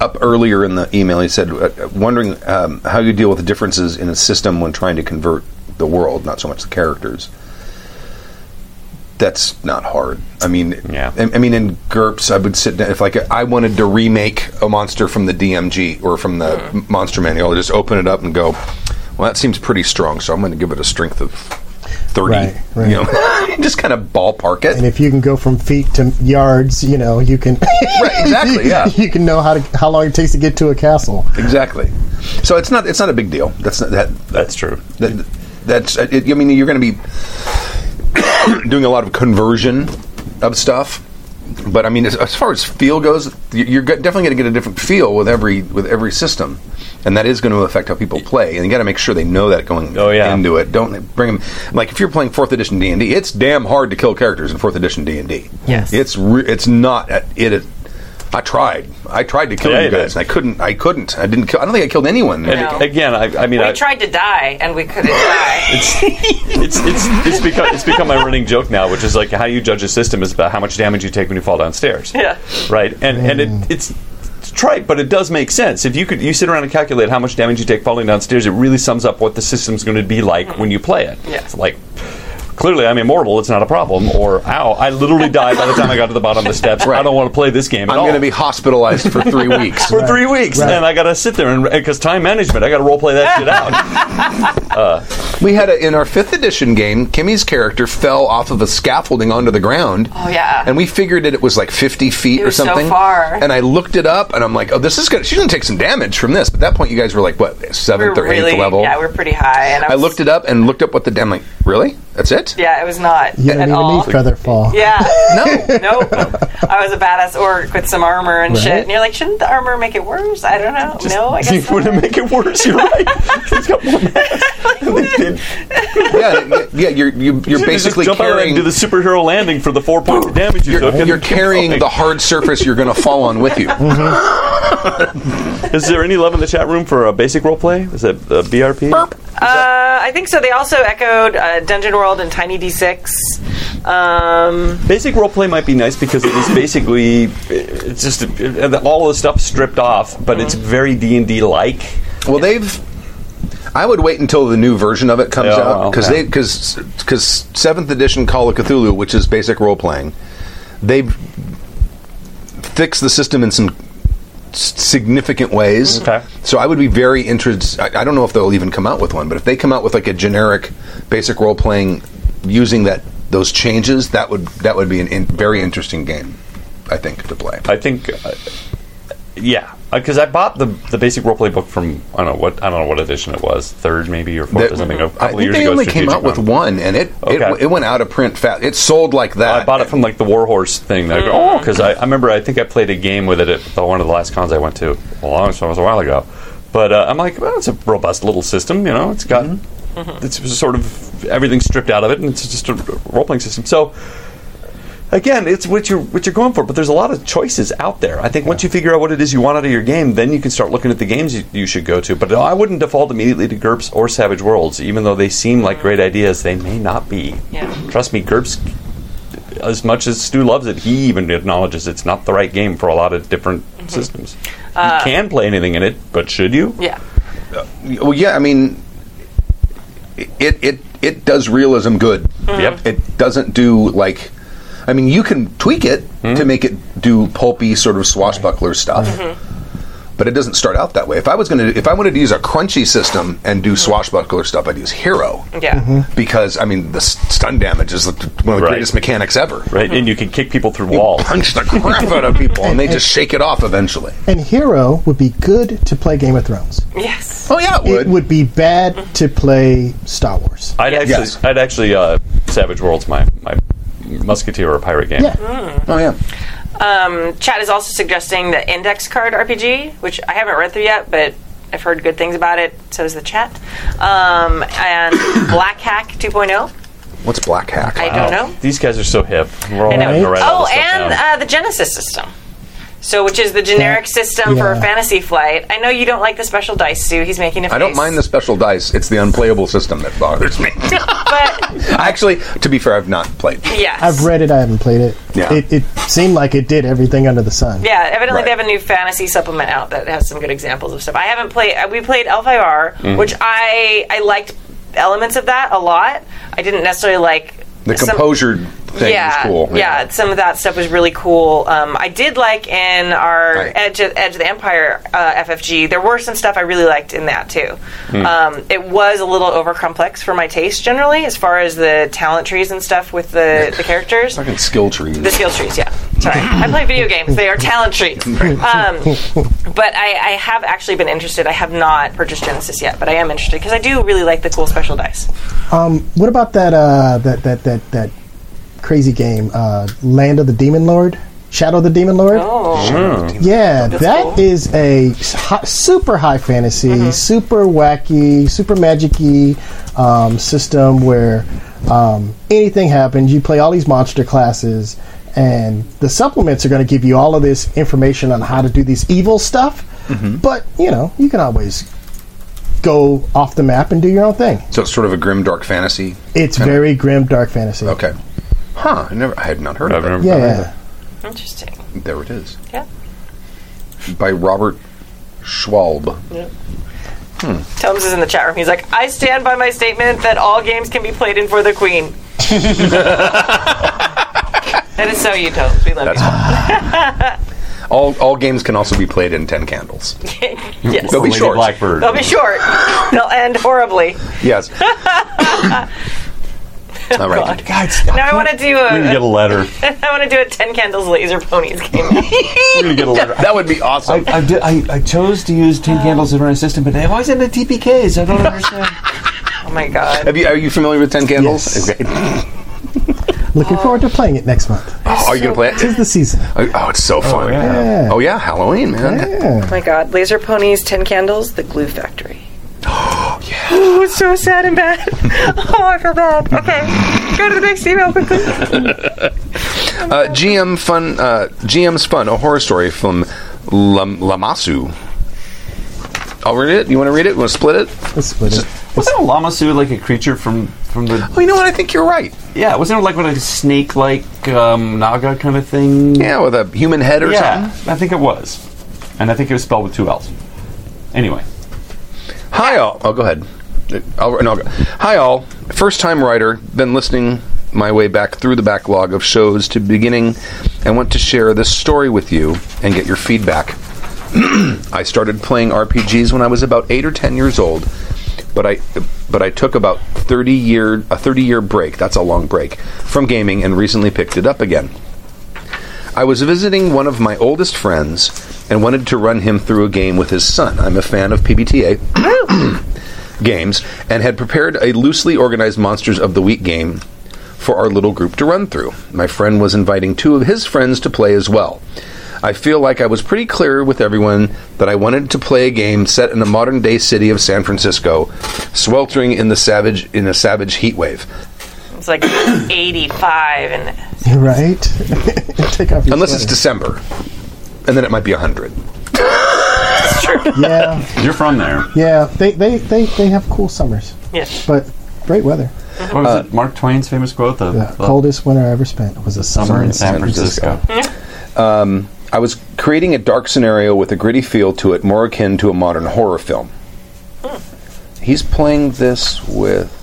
up earlier in the email. He said, uh, wondering um, how you deal with the differences in a system when trying to convert the world, not so much the characters. That's not hard. I mean, Yeah. I, I mean, in GURPS, I would sit down if like I wanted to remake a monster from the DMG or from the m- monster manual. I'd just open it up and go, "Well, that seems pretty strong, so I'm going to give it a strength of 30." Right, right. You know, just kind of ballpark it. and if you can go from feet to yards you know you can Right, exactly, yeah. you can know how to how long it takes to get to a castle Exactly. So it's not it's not a big deal. That's not that That's true. that that's it, I mean you're going to be doing a lot of conversion of stuff. But I mean, as, as far as feel goes, you're definitely going to get a different feel with every with every system, and that is going to affect how people play. And you got to make sure they know that going Oh, yeah. into it. Don't bring them like if you're playing fourth edition D and D, it's damn hard to kill characters in fourth edition D and D. Yes. it's re- it's not at, it. it I tried. I tried to kill Yeah, you you guys, and I couldn't. I couldn't. I didn't. Kill, I don't think I killed anyone. And No. again, I, I mean, We I, tried to die and we couldn't die. it's it's it's become it's become my running joke now, which is like how you judge a system is about how much damage you take when you fall downstairs. Yeah. Right. And and it, it's. it's Trite, but it does make sense. If you could, you sit around and calculate how much damage you take falling downstairs, it really sums up what the system's going to be like mm-hmm. when you play it. Yeah. It's like, clearly I'm immortal; it's not a problem. Or, ow, I literally died by the time I got to the bottom of the steps. I don't want to play this game. At I'm going to be hospitalized for three weeks. for three weeks, Right. and I got to sit there and because time management, I got to role play that shit out. Uh. We had a, in our fifth edition game, Kimmy's character fell off of a scaffolding onto the ground. Oh, yeah. and we figured it, it was like 50 feet or was so something. far. And I looked it up, and I'm like, oh, this is gonna. She's gonna take some damage from this. But at that point, you guys were like, what, We seventh were or eighth really, level? yeah, we are pretty high. And I, I looked it up and looked up what the damn. Like, really? That's it? Yeah, it was not You at don't even all. need Featherfall. Yeah. No. no. I was a badass orc with some armor and shit. And you're like, shouldn't the armor make it worse? I don't know. no, I guess Would not. it make it worse? You're right. He's got more mass. yeah, yeah. You're you, you're basically just jump out and carrying. do the superhero landing for the four points of damage you took. You're, and you're carrying going. the hard surface you're going to fall on with you. Is there any love in the chat room for a basic role play? Is that uh, BRP? Uh, I think so. They also echoed uh, Dungeon World and Tiny D6. Um, Basic roleplay might be nice because it is basically it's just uh, all the stuff stripped off, but it's very D and D like. Well, they've. I would wait until the new version of it comes Oh, out because okay. they because because seventh edition Call of Cthulhu, which is basic role playing, they've fixed the system in some s- significant ways. Okay. So I would be very interested. I, I don't know if they'll even come out with one, but if they come out with like a generic basic role playing using that those changes, that would that would be an in, very interesting game. I think to play. I think, uh, yeah, Uh, because I bought the the basic roleplay book from I don't know what I don't know what edition it was, third maybe or fourth That- or something. A I couple think years they only came out with one, and it, Okay. it it went out of print fast. It sold like that. I bought it from like the Warhorse thing. I go, mm. oh, because I, I remember I think I played a game with it at the, one of the last cons I went to a long time, was a while ago. But uh, I'm like, well, it's a robust little system, you know. It's got mm-hmm. it's sort of everything stripped out of it, and it's just a role playing system. So again, it's what you're what you're going for. But there's a lot of choices out there. I think once you figure out what it is you want out of your game, then you can start looking at the games you, you should go to. But I wouldn't default immediately to GURPS or Savage Worlds, even though they seem like great mm-hmm. ideas. They may not be. Yeah. Trust me, GURPS as much as Stu loves it, he even acknowledges it's not the right game for a lot of different mm-hmm. systems. Uh, you can play anything in it, but should you? yeah. Uh, well, yeah, I mean, it it it does realism good. Mm-hmm. Yep. It doesn't do like, I mean, you can tweak it to hmm? make it do pulpy sort of swashbuckler stuff. Mm-hmm. But it doesn't start out that way. If I was going to, if I wanted to use a crunchy system and do mm-hmm. swashbuckler stuff, I'd use Hero Yeah. Mm-hmm. because I mean the stun damage is one of the Right. greatest mechanics ever. Right, and you can kick people through walls. Punch the crap out of people, and they just shake it off eventually. And Hero would be good to play Game of Thrones. Yes. Oh yeah, it would. It would be bad to play Star Wars. I'd actually, Yes. I'd actually, uh, Savage Worlds my my musketeer or pirate game. Yeah. Oh yeah. Um, Chat is also suggesting the Index Card RPG, which I haven't read through yet, but I've heard good things about it. So is the chat. Um, and Black Hack 2.0. What's Black Hack? I don't know. These guys are so hip. We're all I know. having to all Oh, and uh, the Genesys system. So, which is the generic That- system for yeah. Fantasy Flight. I know you don't like the special dice, Stu. He's making a face. I don't mind the special dice. It's the unplayable system that bothers me. But, Actually, to be fair, I've not played. yes. I've read it. I haven't played it. Yeah. It, it seemed like it did everything under the sun. Yeah, evidently Right. they have a new fantasy supplement out that has some good examples of stuff. I haven't played. uh, We played L5R, Mm-hmm. which I I liked elements of that a lot. I didn't necessarily like The some- composure thing yeah, is cool. Yeah. some of that stuff was really cool. Um, I did like in our Right. Edge of, Edge of the Empire uh, FFG. There were some stuff I really liked in that too. Hmm. Um, it was a little over complex for my taste generally, as far as the talent trees and stuff with the the characters. Fucking skill trees. The skill trees, yeah. Sorry, I play video games. They are talent trees. Um, but I, I have actually been interested. I have not purchased Genesys yet, but I am interested because I do really like the cool special dice. Um, what about that? Uh, that that that that crazy game, uh, Land of the Demon Lord, Shadow of the Demon Lord. Oh, Yeah, that is cool. a hi- super high fantasy, Mm-hmm. super wacky, super magic-y um, system where um, anything happens. You play all these monster classes, and the supplements are going to give you all of this information on how to do these evil stuff. Mm-hmm. But you know, you can always go off the map and do your own thing. So it's sort of a grim, dark fantasy. It's kinda- very grim, dark fantasy. Okay. Huh. I never. I had not heard I've of never- it. Yeah, interesting. There it is. Yeah. By Robert Schwalb. Hmm. Tomes is in the chat room. He's like, I stand by my statement that all games can be played in for the queen. that is so you, Tomes. We love That's you. All all games can also be played in ten candles. yes. They'll be Lady short. Blackbird. They'll be short. They'll end horribly. Yes. All right. Now I want to do We're gonna get a a. letter. I want to do a ten candles laser ponies game. We're gonna get a letter. That would be awesome. I, I, did, I, I chose to use tin oh. candles in my system, but they always end in TPKs. I don't understand. oh my god. Have you, are you familiar with Ten Candles? Yes. Okay. looking forward to playing it next month. Oh, are you gonna play it? Tis the season. Oh, oh, it's so oh, fun. Yeah. Oh yeah, Halloween, man. Yeah. Oh my god. Laser ponies, ten candles, the glue factory. Oh. It's so sad and bad. oh, I feel bad. Okay. Go to the next email quickly. Uh, GM fun. Uh, GM's fun. A horror story from Lam- Lamasu. I'll read it. You want to read it? Want to split it? Let's split it. Wasn't a lamasu like a creature from from the? Oh, you know what? I think you're right. Yeah, wasn't it like what a snake-like um, naga kind of thing? Yeah, with a human head or yeah, something. I think it was, and I think it was spelled with two L's. Anyway, Hi all. Oh, go ahead. I'll, I'll. Hi all. First time writer. Been listening my way back through the backlog of shows to beginning, and want to share this story with you and get your feedback. I started playing RPGs when I was about eight or ten years old, but I but I took about thirty year a thirty year break. That's a long break from gaming, and recently picked it up again. I was visiting one of my oldest friends and wanted to run him through a game with his son. I'm a fan of PBTA games and had prepared a loosely organized Monsters of the Week game for our little group to run through. My friend was inviting two of his friends to play as well. I feel like I was pretty clear with everyone that I wanted to play a game set in the modern day city of San Francisco, sweltering in the savage in a savage heat wave. It's like 85 and Right? Take off your Unless it's. December. And then it might be 100. Yeah, you're from there. yeah. They, they, they, they have cool summers, yes. but great weather. What was it? Mark Twain's famous quote: "The, The the coldest winter I ever spent was a summer in San Francisco." Mm-hmm. Um, I was creating a dark scenario with a gritty feel to it, more akin to a modern horror film. Hmm. He's playing this with.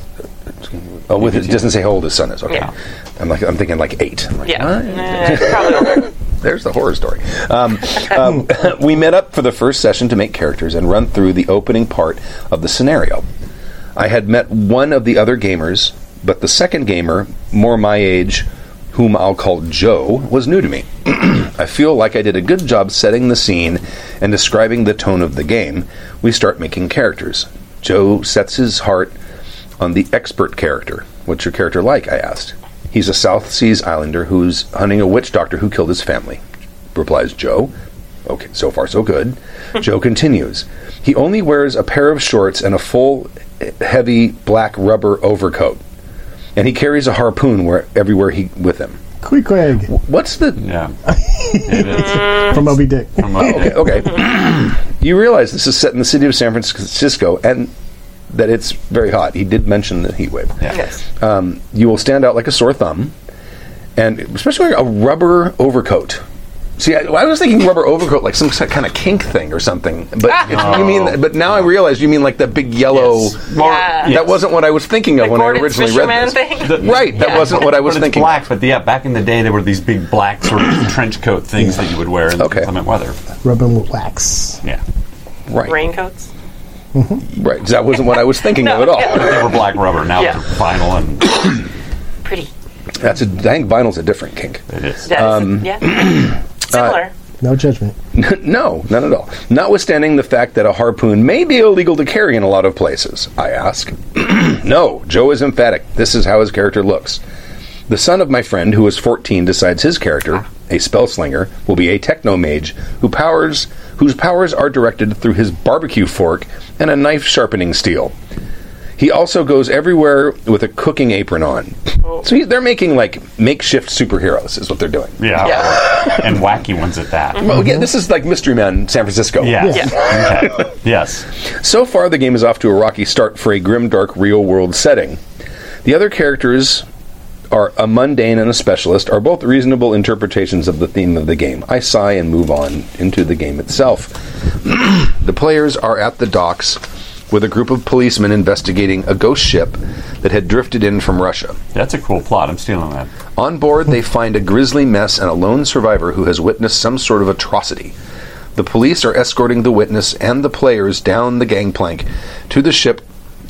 Oh, with it doesn't say how old his son is. Okay, Yeah. I'm like I'm thinking like eight. I'm like, Yeah. "What?" Probably older. There's the horror story. Um, um, we met up for the first session to make characters and run through the opening part of the scenario. I had met one of the other gamers, but the second gamer, more my age, whom I'll call Joe, was new to me. I feel like I did a good job setting the scene and describing the tone of the game. We start making characters. Joe sets his heart on the expert character. What's your character like? I asked. He's a South Seas Islander who's hunting a witch doctor who killed his family. Replies Joe. Okay, so far so good. Joe continues. He only wears a pair of shorts and a full, heavy black rubber overcoat, and he carries a harpoon where everywhere he with him. Queequeg What's the Yeah, it is. from Moby Dick. From Moby Dick. okay? you realize this is set in the city of San Francisco and that it's very hot. He did mention the heat wave. Yeah. Yes. um, you will stand out like a sore thumb, and especially wearing a rubber overcoat. See, I, I was thinking rubber overcoat like some kind of kink thing or something, but you mean. But now I realize you mean like that big yellow. Yes. Well, Yeah. yes. That wasn't what I was thinking of The when Gorton I originally Fisherman read this. thing. right, that wasn't what I was but it's thinking. black. But yeah, back in the day, there were these big black sort of trench coat things that you would wear in Okay. inclement weather. Rubber with wax. Yeah, Right, Raincoats. Right. That wasn't what I was thinking of at all. yeah. they were black rubber. Now Yeah. they're vinyl, and Pretty. That's a. I think vinyl's a different kink. it is. That is- Um, yeah. Similar. No judgment. no, none at all. Notwithstanding the fact that a harpoon may be illegal to carry in a lot of places, I ask. no, Joe is emphatic. This is how his character looks. The son of my friend, who is 14, decides his character, a spellslinger, will be a techno mage who powers whose powers are directed through his barbecue fork and a knife sharpening steel. He also goes everywhere with a cooking apron on. Oh. So he, they're making like makeshift superheroes, is what they're doing. Yeah. Yeah. and wacky ones at that. Well, yeah, mm-hmm. this is like Mystery Man San Francisco. Yeah. Yeah. Okay. Yes. So far, the game is off to a rocky start for a grim, dark, real world setting. The other characters are a mundane and a specialist are both reasonable interpretations of the theme of the game. I sigh and move on into the game itself. the players are at the docks with a group of policemen investigating a ghost ship that had drifted in from Russia. That's a cool plot. I'm stealing that. On board, they find a grisly mess and a lone survivor who has witnessed some sort of atrocity. The police are escorting the witness and the players down the gangplank to the ship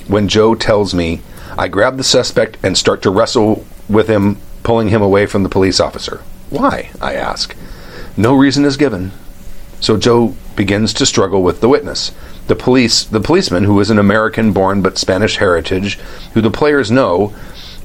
when Joe tells me I grab the suspect and start to wrestle with him, pulling him away from the police officer. Why? I ask. No reason is given. So Joe begins to struggle with the witness. The police, the policeman, who is an American-born but Spanish heritage, who the players know,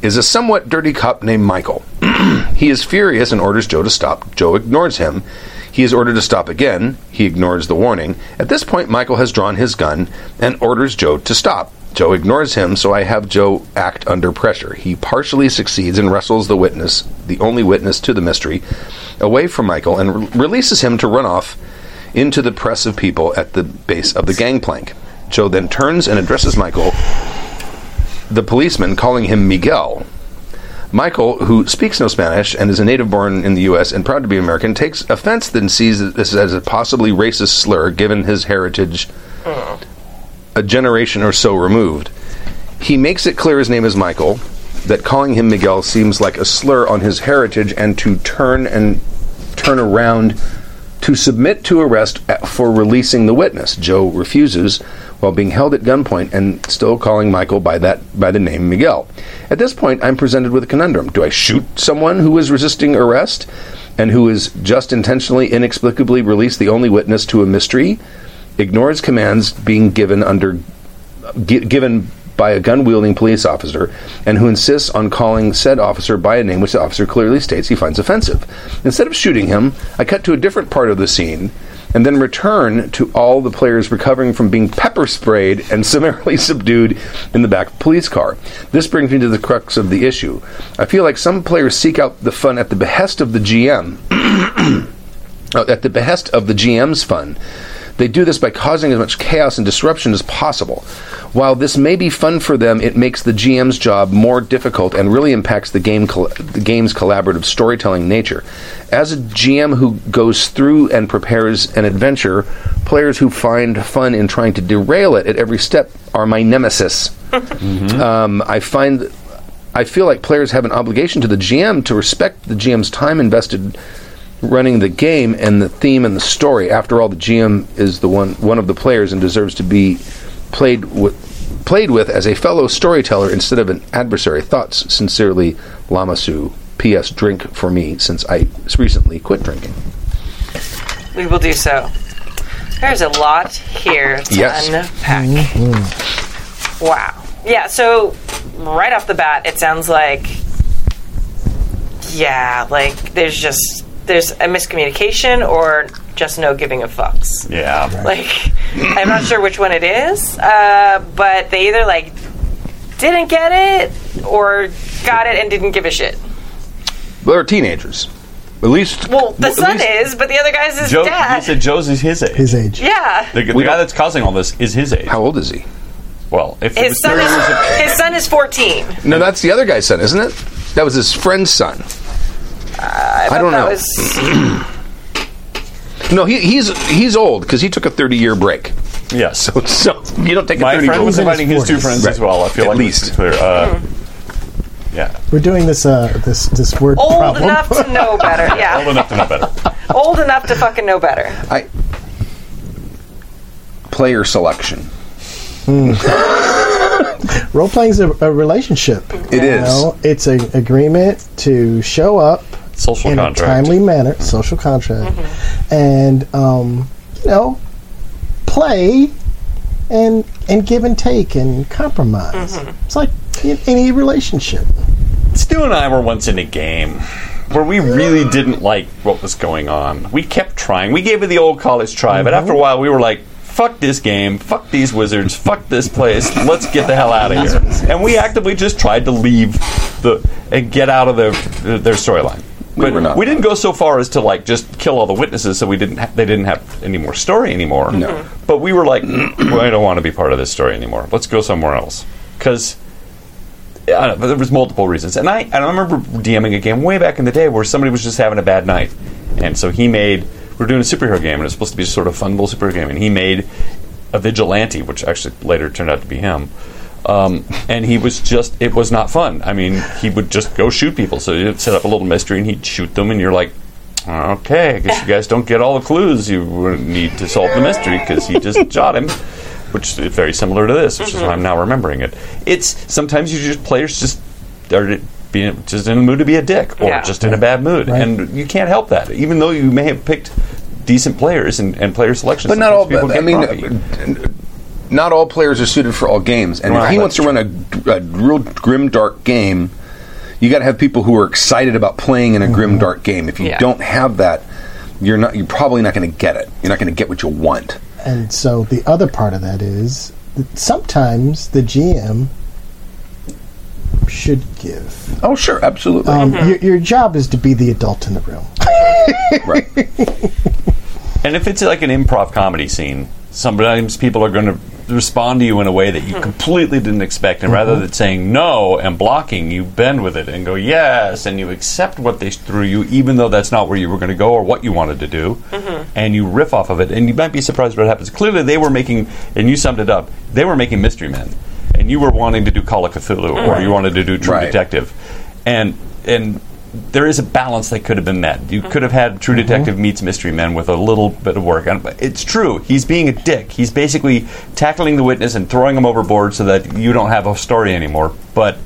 is a somewhat dirty cop named Michael. he is furious and orders Joe to stop. Joe ignores him. He is ordered to stop again. He ignores the warning. At this point, Michael has drawn his gun and orders Joe to stop. Joe ignores him, so I have Joe act under pressure. He partially succeeds and wrestles the witness, the only witness to the mystery, away from Michael and re- releases him to run off into the press of people at the base of the gangplank. Joe then turns and addresses Michael, the policeman, calling him Miguel. Michael, who speaks no Spanish and is a native born in the U.S. and proud to be American, takes offense then sees this as a possibly racist slur given his heritage hmm. A generation or so removed. He makes it clear his name is Michael, that calling him Miguel seems like a slur on his heritage, and to turn and turn around to submit to arrest for releasing the witness. Joe refuses while being held at gunpoint and still calling Michael by that by the name Miguel. At this point, I'm presented with a conundrum. Do I shoot someone who is resisting arrest and who is just intentionally inexplicably released the only witness to a mystery? Ignores commands being given under gi- given by a gun wielding police officer and who insists on calling said officer by a name which the officer clearly states he finds offensive. Instead of shooting him, I cut to a different part of the scene and then return to all the players recovering from being pepper sprayed and summarily subdued in the back of a police car. This brings me to the crux of the issue. I feel like some players seek out the fun at the behest of the GM uh, at the behest of the GM's fun. They do this by causing as much chaos and disruption as possible. While this may be fun for them, it makes the GM's job more difficult and really impacts the game col- the game's collaborative storytelling nature. As a GM who goes through and prepares an adventure, players who find fun in trying to derail it at every step are my nemesis. um, I find I feel like players have an obligation to the GM to respect the GM's time invested running the game and the theme and the story. After all, the GM is the one one of the players and deserves to be played with played with as a fellow storyteller instead of an adversary. Thoughts sincerely, Lamasu. P.S. Drink for me since I recently quit drinking. We will do so. There's a lot here to Yes. unpack. Mm-hmm. Wow. Yeah, so right off the bat, it sounds like, yeah, like there's just there's a miscommunication or just no giving of fucks. Yeah. Like, I'm not sure which one it is, uh, but they either like didn't get it or got it and didn't give a shit. They're teenagers. At least. Well, the at son is, but the other guy's his Joe, dad. you said Joe's is his age. His age. yeah. The, the guy that's causing all this is his age. How old is he? Well, if His son 30 years of- is his son is 14. No, that's the other guy's son, isn't it? That was his friend's son. I, don't know. was no, he, he's he's old because he took a thirty-year break. yes. So you don't take a My friend thirty-year was break. his inviting his two 40s. friends as well. I feel At like least. clear. Uh, yeah. We're doing this uh, this this word old problem. enough to know better. Yeah. Old enough to know better. old enough to fucking know better. I, player selection. Role playing is a, a relationship. It you is. know? It's an agreement to show up Social in contract. a timely manner, social contract, mm-hmm. and um, you know, play and and give and take and compromise. Mm-hmm. It's like in any relationship. It's Stu and I were once in a game where we really didn't like what was going on. We kept trying. We gave it the old college try, but mm-hmm. after a while, we were like. Fuck this game. Fuck these wizards. Fuck this place. Let's get the hell out of here. And we actively just tried to leave the and get out of their their storyline. But were not. we didn't go so far as to like just kill all the witnesses, so we didn't ha- they didn't have any more story anymore. No. But we were like, well, I don't want to be part of this story anymore. Let's go somewhere else because. I don't know, there was multiple reasons, and I and I remember DMing a game way back in the day where somebody was just having a bad night, and so he made we were doing a superhero game, and it was supposed to be a sort of fun little superhero game, and he made a vigilante, which actually later turned out to be him. Um, and he was just, it was not fun. I mean, he would just go shoot people. So he'd set up a little mystery and he'd shoot them, and you're like, okay, I guess you guys don't get all the clues you need to solve the mystery because he just shot him, which is very similar to this, which is why I'm now remembering it. It's sometimes you just, players just are being just in the mood to be a dick or Yeah. just in a bad mood. Right. And you can't help that, even though you may have picked decent players and, and player selections. But not all. people I mean. Not all players are suited for all games. And if he wants to run a, a real grim, dark game, you got to have people who are excited about playing in a grim, dark game. If you Yeah. don't have that, you're not. You're probably not going to get it. You're not going to get what you want. And so the other part of that is that sometimes the GM should give. Oh, sure, absolutely. Um, your, your job is to be the adult in the room. right. And if it's like an improv comedy scene, sometimes people are going to respond to you in a way that you hmm. completely didn't expect. And hmm. rather than saying no and blocking, you bend with it and go yes, and you accept what they threw you, even though that's not where you were going to go or what you wanted to do. Mm-hmm. And you riff off of it. And you might be surprised what happens. Clearly, they were making, and you summed it up, they were making Mystery Men. And you were wanting to do Call of Cthulhu, or mm-hmm. you wanted to do True Right. Detective. And, and, there is a balance that could have been met. You could have had True Mm-hmm. Detective meets Mystery Men with a little bit of work. And it's true. He's being a dick. He's basically tackling the witness and throwing him overboard so that you don't have a story anymore. But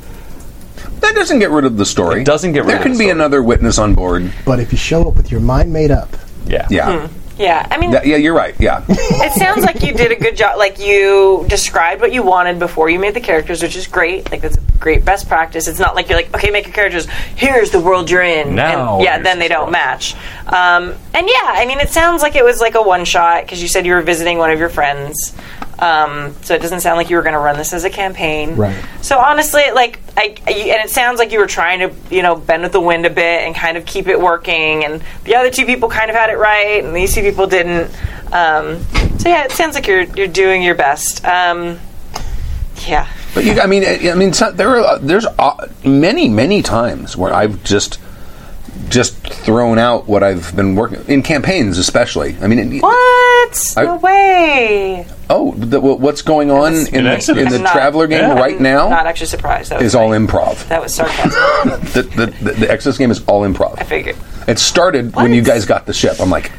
That doesn't get rid of the story. It doesn't get rid there of can be another witness on board. But if you show up with your mind made up, yeah, Yeah. Yeah, I mean, That- yeah, you're right. Yeah. it sounds like you did a good job. Like you described what you wanted before you made the characters, which is great. Like that's a great best practice. It's not like you're like, okay, make your characters. Here's the world you're in. Now and, yeah, then they don't match. Um, and yeah, I mean, it sounds like it was like a one shot because you said you were visiting one of your friends. Um, so it doesn't sound like you were going to run this as a campaign. Right. So honestly, like, I, I- and it sounds like you were trying to, you know, bend with the wind a bit and kind of keep it working. And the other two people kind of had it right, and these two people didn't. Um, so yeah, it sounds like you're you're doing your best. Um, yeah. But you, I mean, I I mean, so- there are there's uh, many many times where I've just just thrown out what I've been working in campaigns, especially. I mean, it- What? I- no way. oh, the, what's going on in, in the, in the not- Traveler game Yeah. right I'm now Not actually surprised. That was is all improv. That was sarcasm. The, the, the, the Exodus game is all improv. I improv. figured. It started when you guys got the ship. I'm like,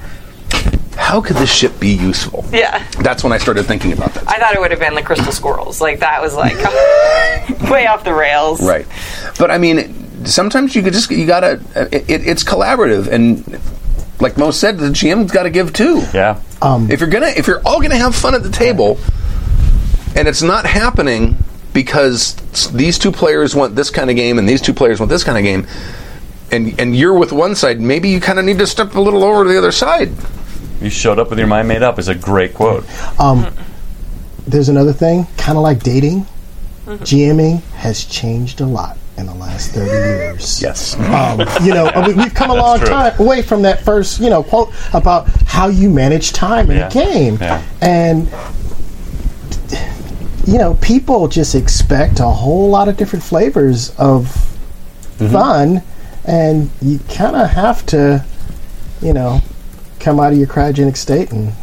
how could this ship be useful? Yeah. That's when I started thinking about that. I thought it would have been the crystal squirrels. Like that was like way off the rails. Right. But I mean, sometimes you could just you gotta. It, it, it's collaborative, and like most said, the GM's got to give too. yeah. Um, if you're gonna, if you're all gonna have fun at the table, and it's not happening because these two players want this kind of game and these two players want this kind of game, and and you're with one side, maybe you kind of need to step a little over to the other side. You showed up with your mind made up is a great quote. Um, there's another thing, kind of like dating. Mm-hmm. GMing has changed a lot in the last 30 years. Yes. Um, you know, we, we've come a long true. time away from that first, you know, quote about how you manage time in Yeah. a game. Yeah. And, you know, people just expect a whole lot of different flavors of Mm-hmm. fun, and you kind of have to, you know, come out of your cryogenic state and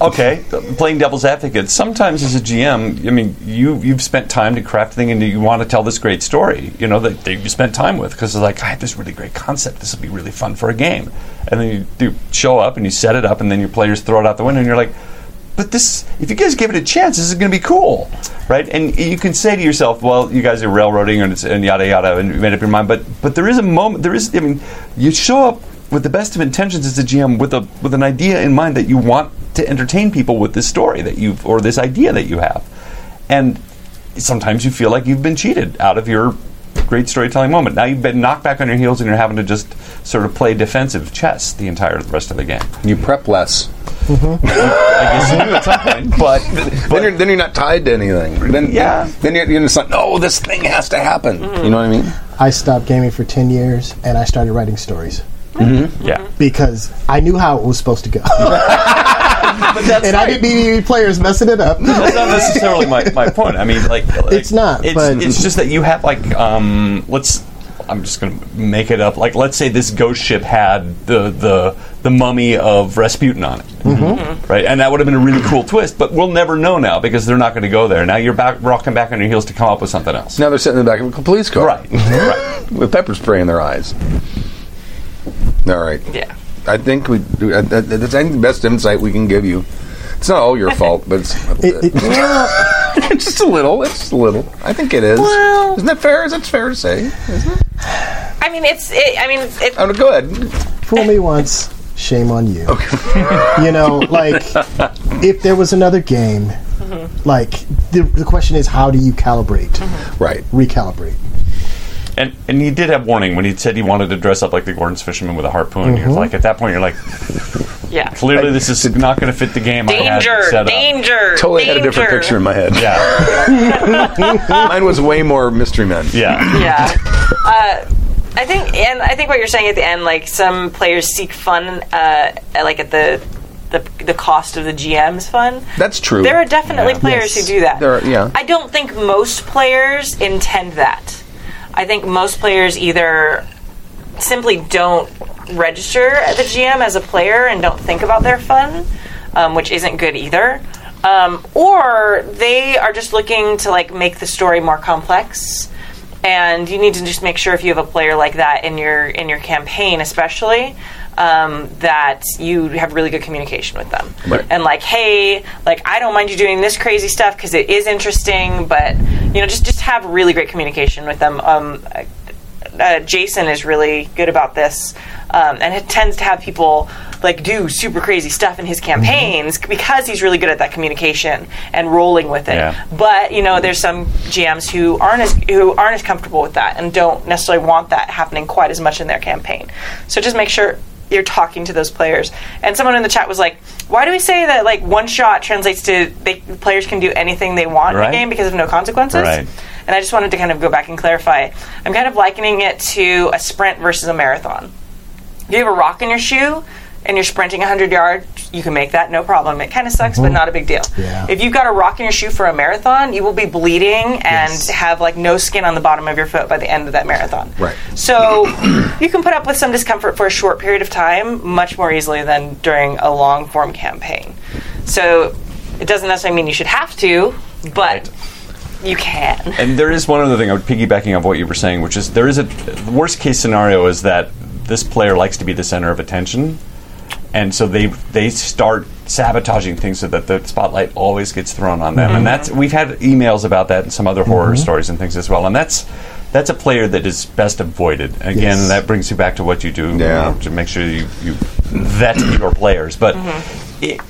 okay, playing devil's advocate. Sometimes as a GM, I mean, you you've spent time to craft thing, and you want to tell this great story. You know that, that you spent time with because it's like I have this really great concept. This will be really fun for a game, and then you do show up and you set it up, and then your players throw it out the window, and you're like. But this, if you guys give it a chance, this is going to be cool, right? And you can say to yourself, "Well, you guys are railroading and, it's, and yada yada," and you made up your mind. But but there is a moment. There is. I mean, you show up with the best of intentions as a GM, with a with an idea in mind that you want to entertain people with this story that you've or this idea that you have, and sometimes you feel like you've been cheated out of your great storytelling moment. Now you've been knocked back on your heels and you're having to just sort of play defensive chess the entire rest of the game. You prep less. Mm-hmm. I guess you do at some point, but Then you're, then you're not tied to anything. Then Yeah. Then you're, you're just like, no, this thing has to happen. You know what I mean? I stopped gaming for 10 years and I started writing stories mm-hmm. yeah. because I knew how it was supposed to go. But that's and I didn't need any players messing it up. That's not necessarily my, my point. I mean, like, like, It's not, It's, but- it's just that you have like um, let's. I'm just going to make it up. Like, let's say this ghost ship had the the the mummy of Rasputin on it, mm-hmm. right? And that would have been a really cool twist. But we'll never know now because they're not going to go there. Now you're back rocking back on your heels to come up with something else. Now they're sitting in the back of a police car. Right. right. With pepper spray in their eyes. All right. Yeah. I think we do. Uh, that- that's I think the best insight we can give you. It's not all your fault, but it's a little It- bit. it- just a little. It's just a little. I think it is. Well- Isn't that fair? Is that fair to say? I mean, it's. It, I mean, it, Oh, go ahead. fool me once, shame on you. you know, like if there was another game, like the, the question is, how do you calibrate, Right. recalibrate? And and he did have warning when he said he wanted to dress up like the Gorton's fisherman with a harpoon. You're like at that point, you're like, yeah. clearly this is not going to fit the game. I had Danger! set up. Danger! Totally had a different picture in my head. Yeah, Mine was way more mystery men. yeah. Yeah. uh, I think, and I think what you're saying at the end, like some players seek fun, uh, like at the, the the cost of the GM's fun. That's true. There are definitely Yeah. players Yes. who do that. There are- yeah. I don't think most players intend that. I think most players either simply don't register at the GM as a player and don't think about their fun, um, which isn't good either. Um, or they are just looking to like make the story more complex. And you need to just make sure if you have a player like that in your in your campaign, especially, um, that you have really good communication with them. Right. And like, hey, like I don't mind you doing this crazy stuff because it is interesting, but you know, just just have really great communication with them. Um, uh, Jason is really good about this, um, and it tends to have people like do super crazy stuff in his campaigns because he's really good at that communication and rolling with it. Yeah. But you know, there's some GMs who aren't as who aren't as comfortable with that and don't necessarily want that happening quite as much in their campaign. So just make sure you're talking to those players. And someone in the chat was like, "Why do we say that like one shot translates to they, players can do anything they want in Right. a game because of no consequences?" Right. And I just wanted to kind of go back and clarify. I'm kind of likening it to a sprint versus a marathon. If you have a rock in your shoe and you're sprinting 100 yards, you can make that no problem. It kind of sucks, but mm-hmm. not a big deal. Yeah. If you've got a rock in your shoe for a marathon, you will be bleeding and Yes. have like no skin on the bottom of your foot by the end of that marathon. Right. So you can put up with some discomfort for a short period of time much more easily than during a long form campaign. So it doesn't necessarily mean you should have to, but you can. And there is one other thing I would piggybacking off what you were saying, which is there is a worst case scenario is that this player likes to be the center of attention, and so they they start sabotaging things so that the spotlight always gets thrown on them. And mm-hmm. that's we've had emails about that and some other horror mm-hmm. stories and things as well. And that's that's a player that is best avoided. Again, Yes. that brings you back to what you do you Yeah. know, to make sure you, you vet your players. But mm-hmm. it,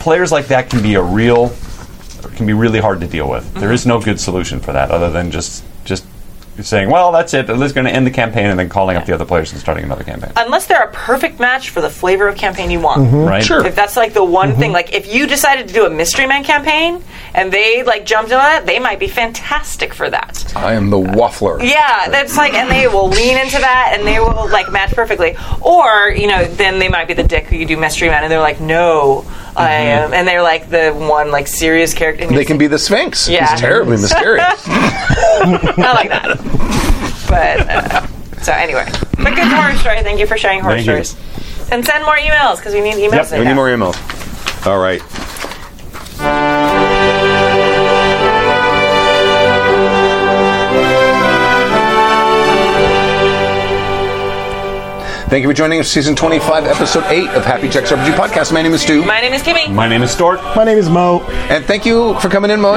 players like that can be a real can be really hard to deal with. There is no good solution for that other than just just saying, "Well, that's it. Let's going to end the campaign," and then calling up the other players and starting another campaign. Unless they're a perfect match for the flavor of campaign you want. Mm-hmm. right? Sure. If that's like the one thing, mm-hmm. like if you decided to do a Mystery Man campaign and they like jumped on that, they might be fantastic for that. I am the waffler. Yeah, that's like, and they will lean into that and they will like match perfectly. Or, you know, then they might be the dick who you do Mystery Man and they're like, no, I am. And they're like the one like serious character. They you're can be the Sphinx. Yeah. He's terribly mysterious. I like that. But uh, so anyway, but good horror story. Thank you for sharing horror Thank you. stories. And send more emails because we need emails. Yep, we need more emails. All right. Thank you for joining us, season 25, episode 8 of Happy Jacks RPG podcast. My name is Stu. My name is Kimmy. My name is Stork. My name is Mo. And thank you for coming in, Mo.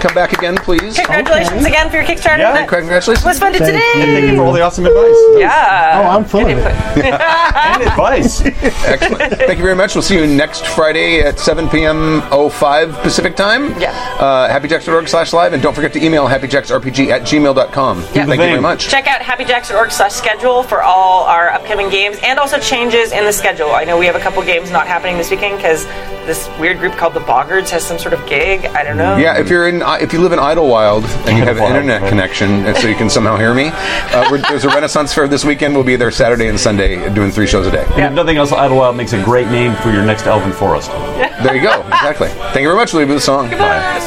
Come back again, please. Congratulations again for your Kickstarter. Yeah. That Congratulations. was fun to Thank today. Thank you for all the awesome advice. Yeah. Oh, I'm full of it. And advice. Excellent. Thank you very much. We'll see you next Friday at 7 p.m. 05 Pacific time. Yeah. Uh, happyjacks.org slash live. And don't forget to email happyjacksrpg at gmail.com. Yeah. Thank you very much. Check out happyjacks.org slash schedule for all our upcoming games and also changes in the schedule. I know we have a couple games not happening this weekend because this weird group called the Boggards has some sort of gig. I don't know. Yeah, if you're in, if you live in Idlewild and you have an internet connection, and so you can somehow hear me, uh, we're, there's a Renaissance fair this weekend. We'll be there Saturday and Sunday doing three shows a day. And if nothing else, Idlewild makes a great name for your next Elven Forest. There you go. Exactly. Thank you very much. We'll leave you with a song. Bye.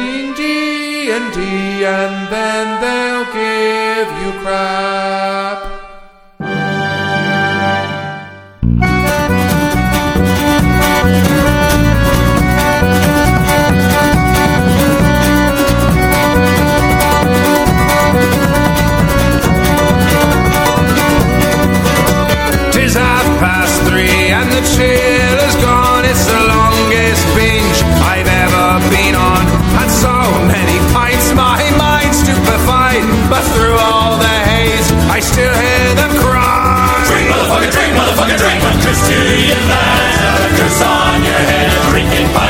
Playing D&D and then they'll give you crap. I still hear them cry. Drink, motherfucker, drink, motherfucker, drink. A curse to your life, a curse on your head. Drinking pint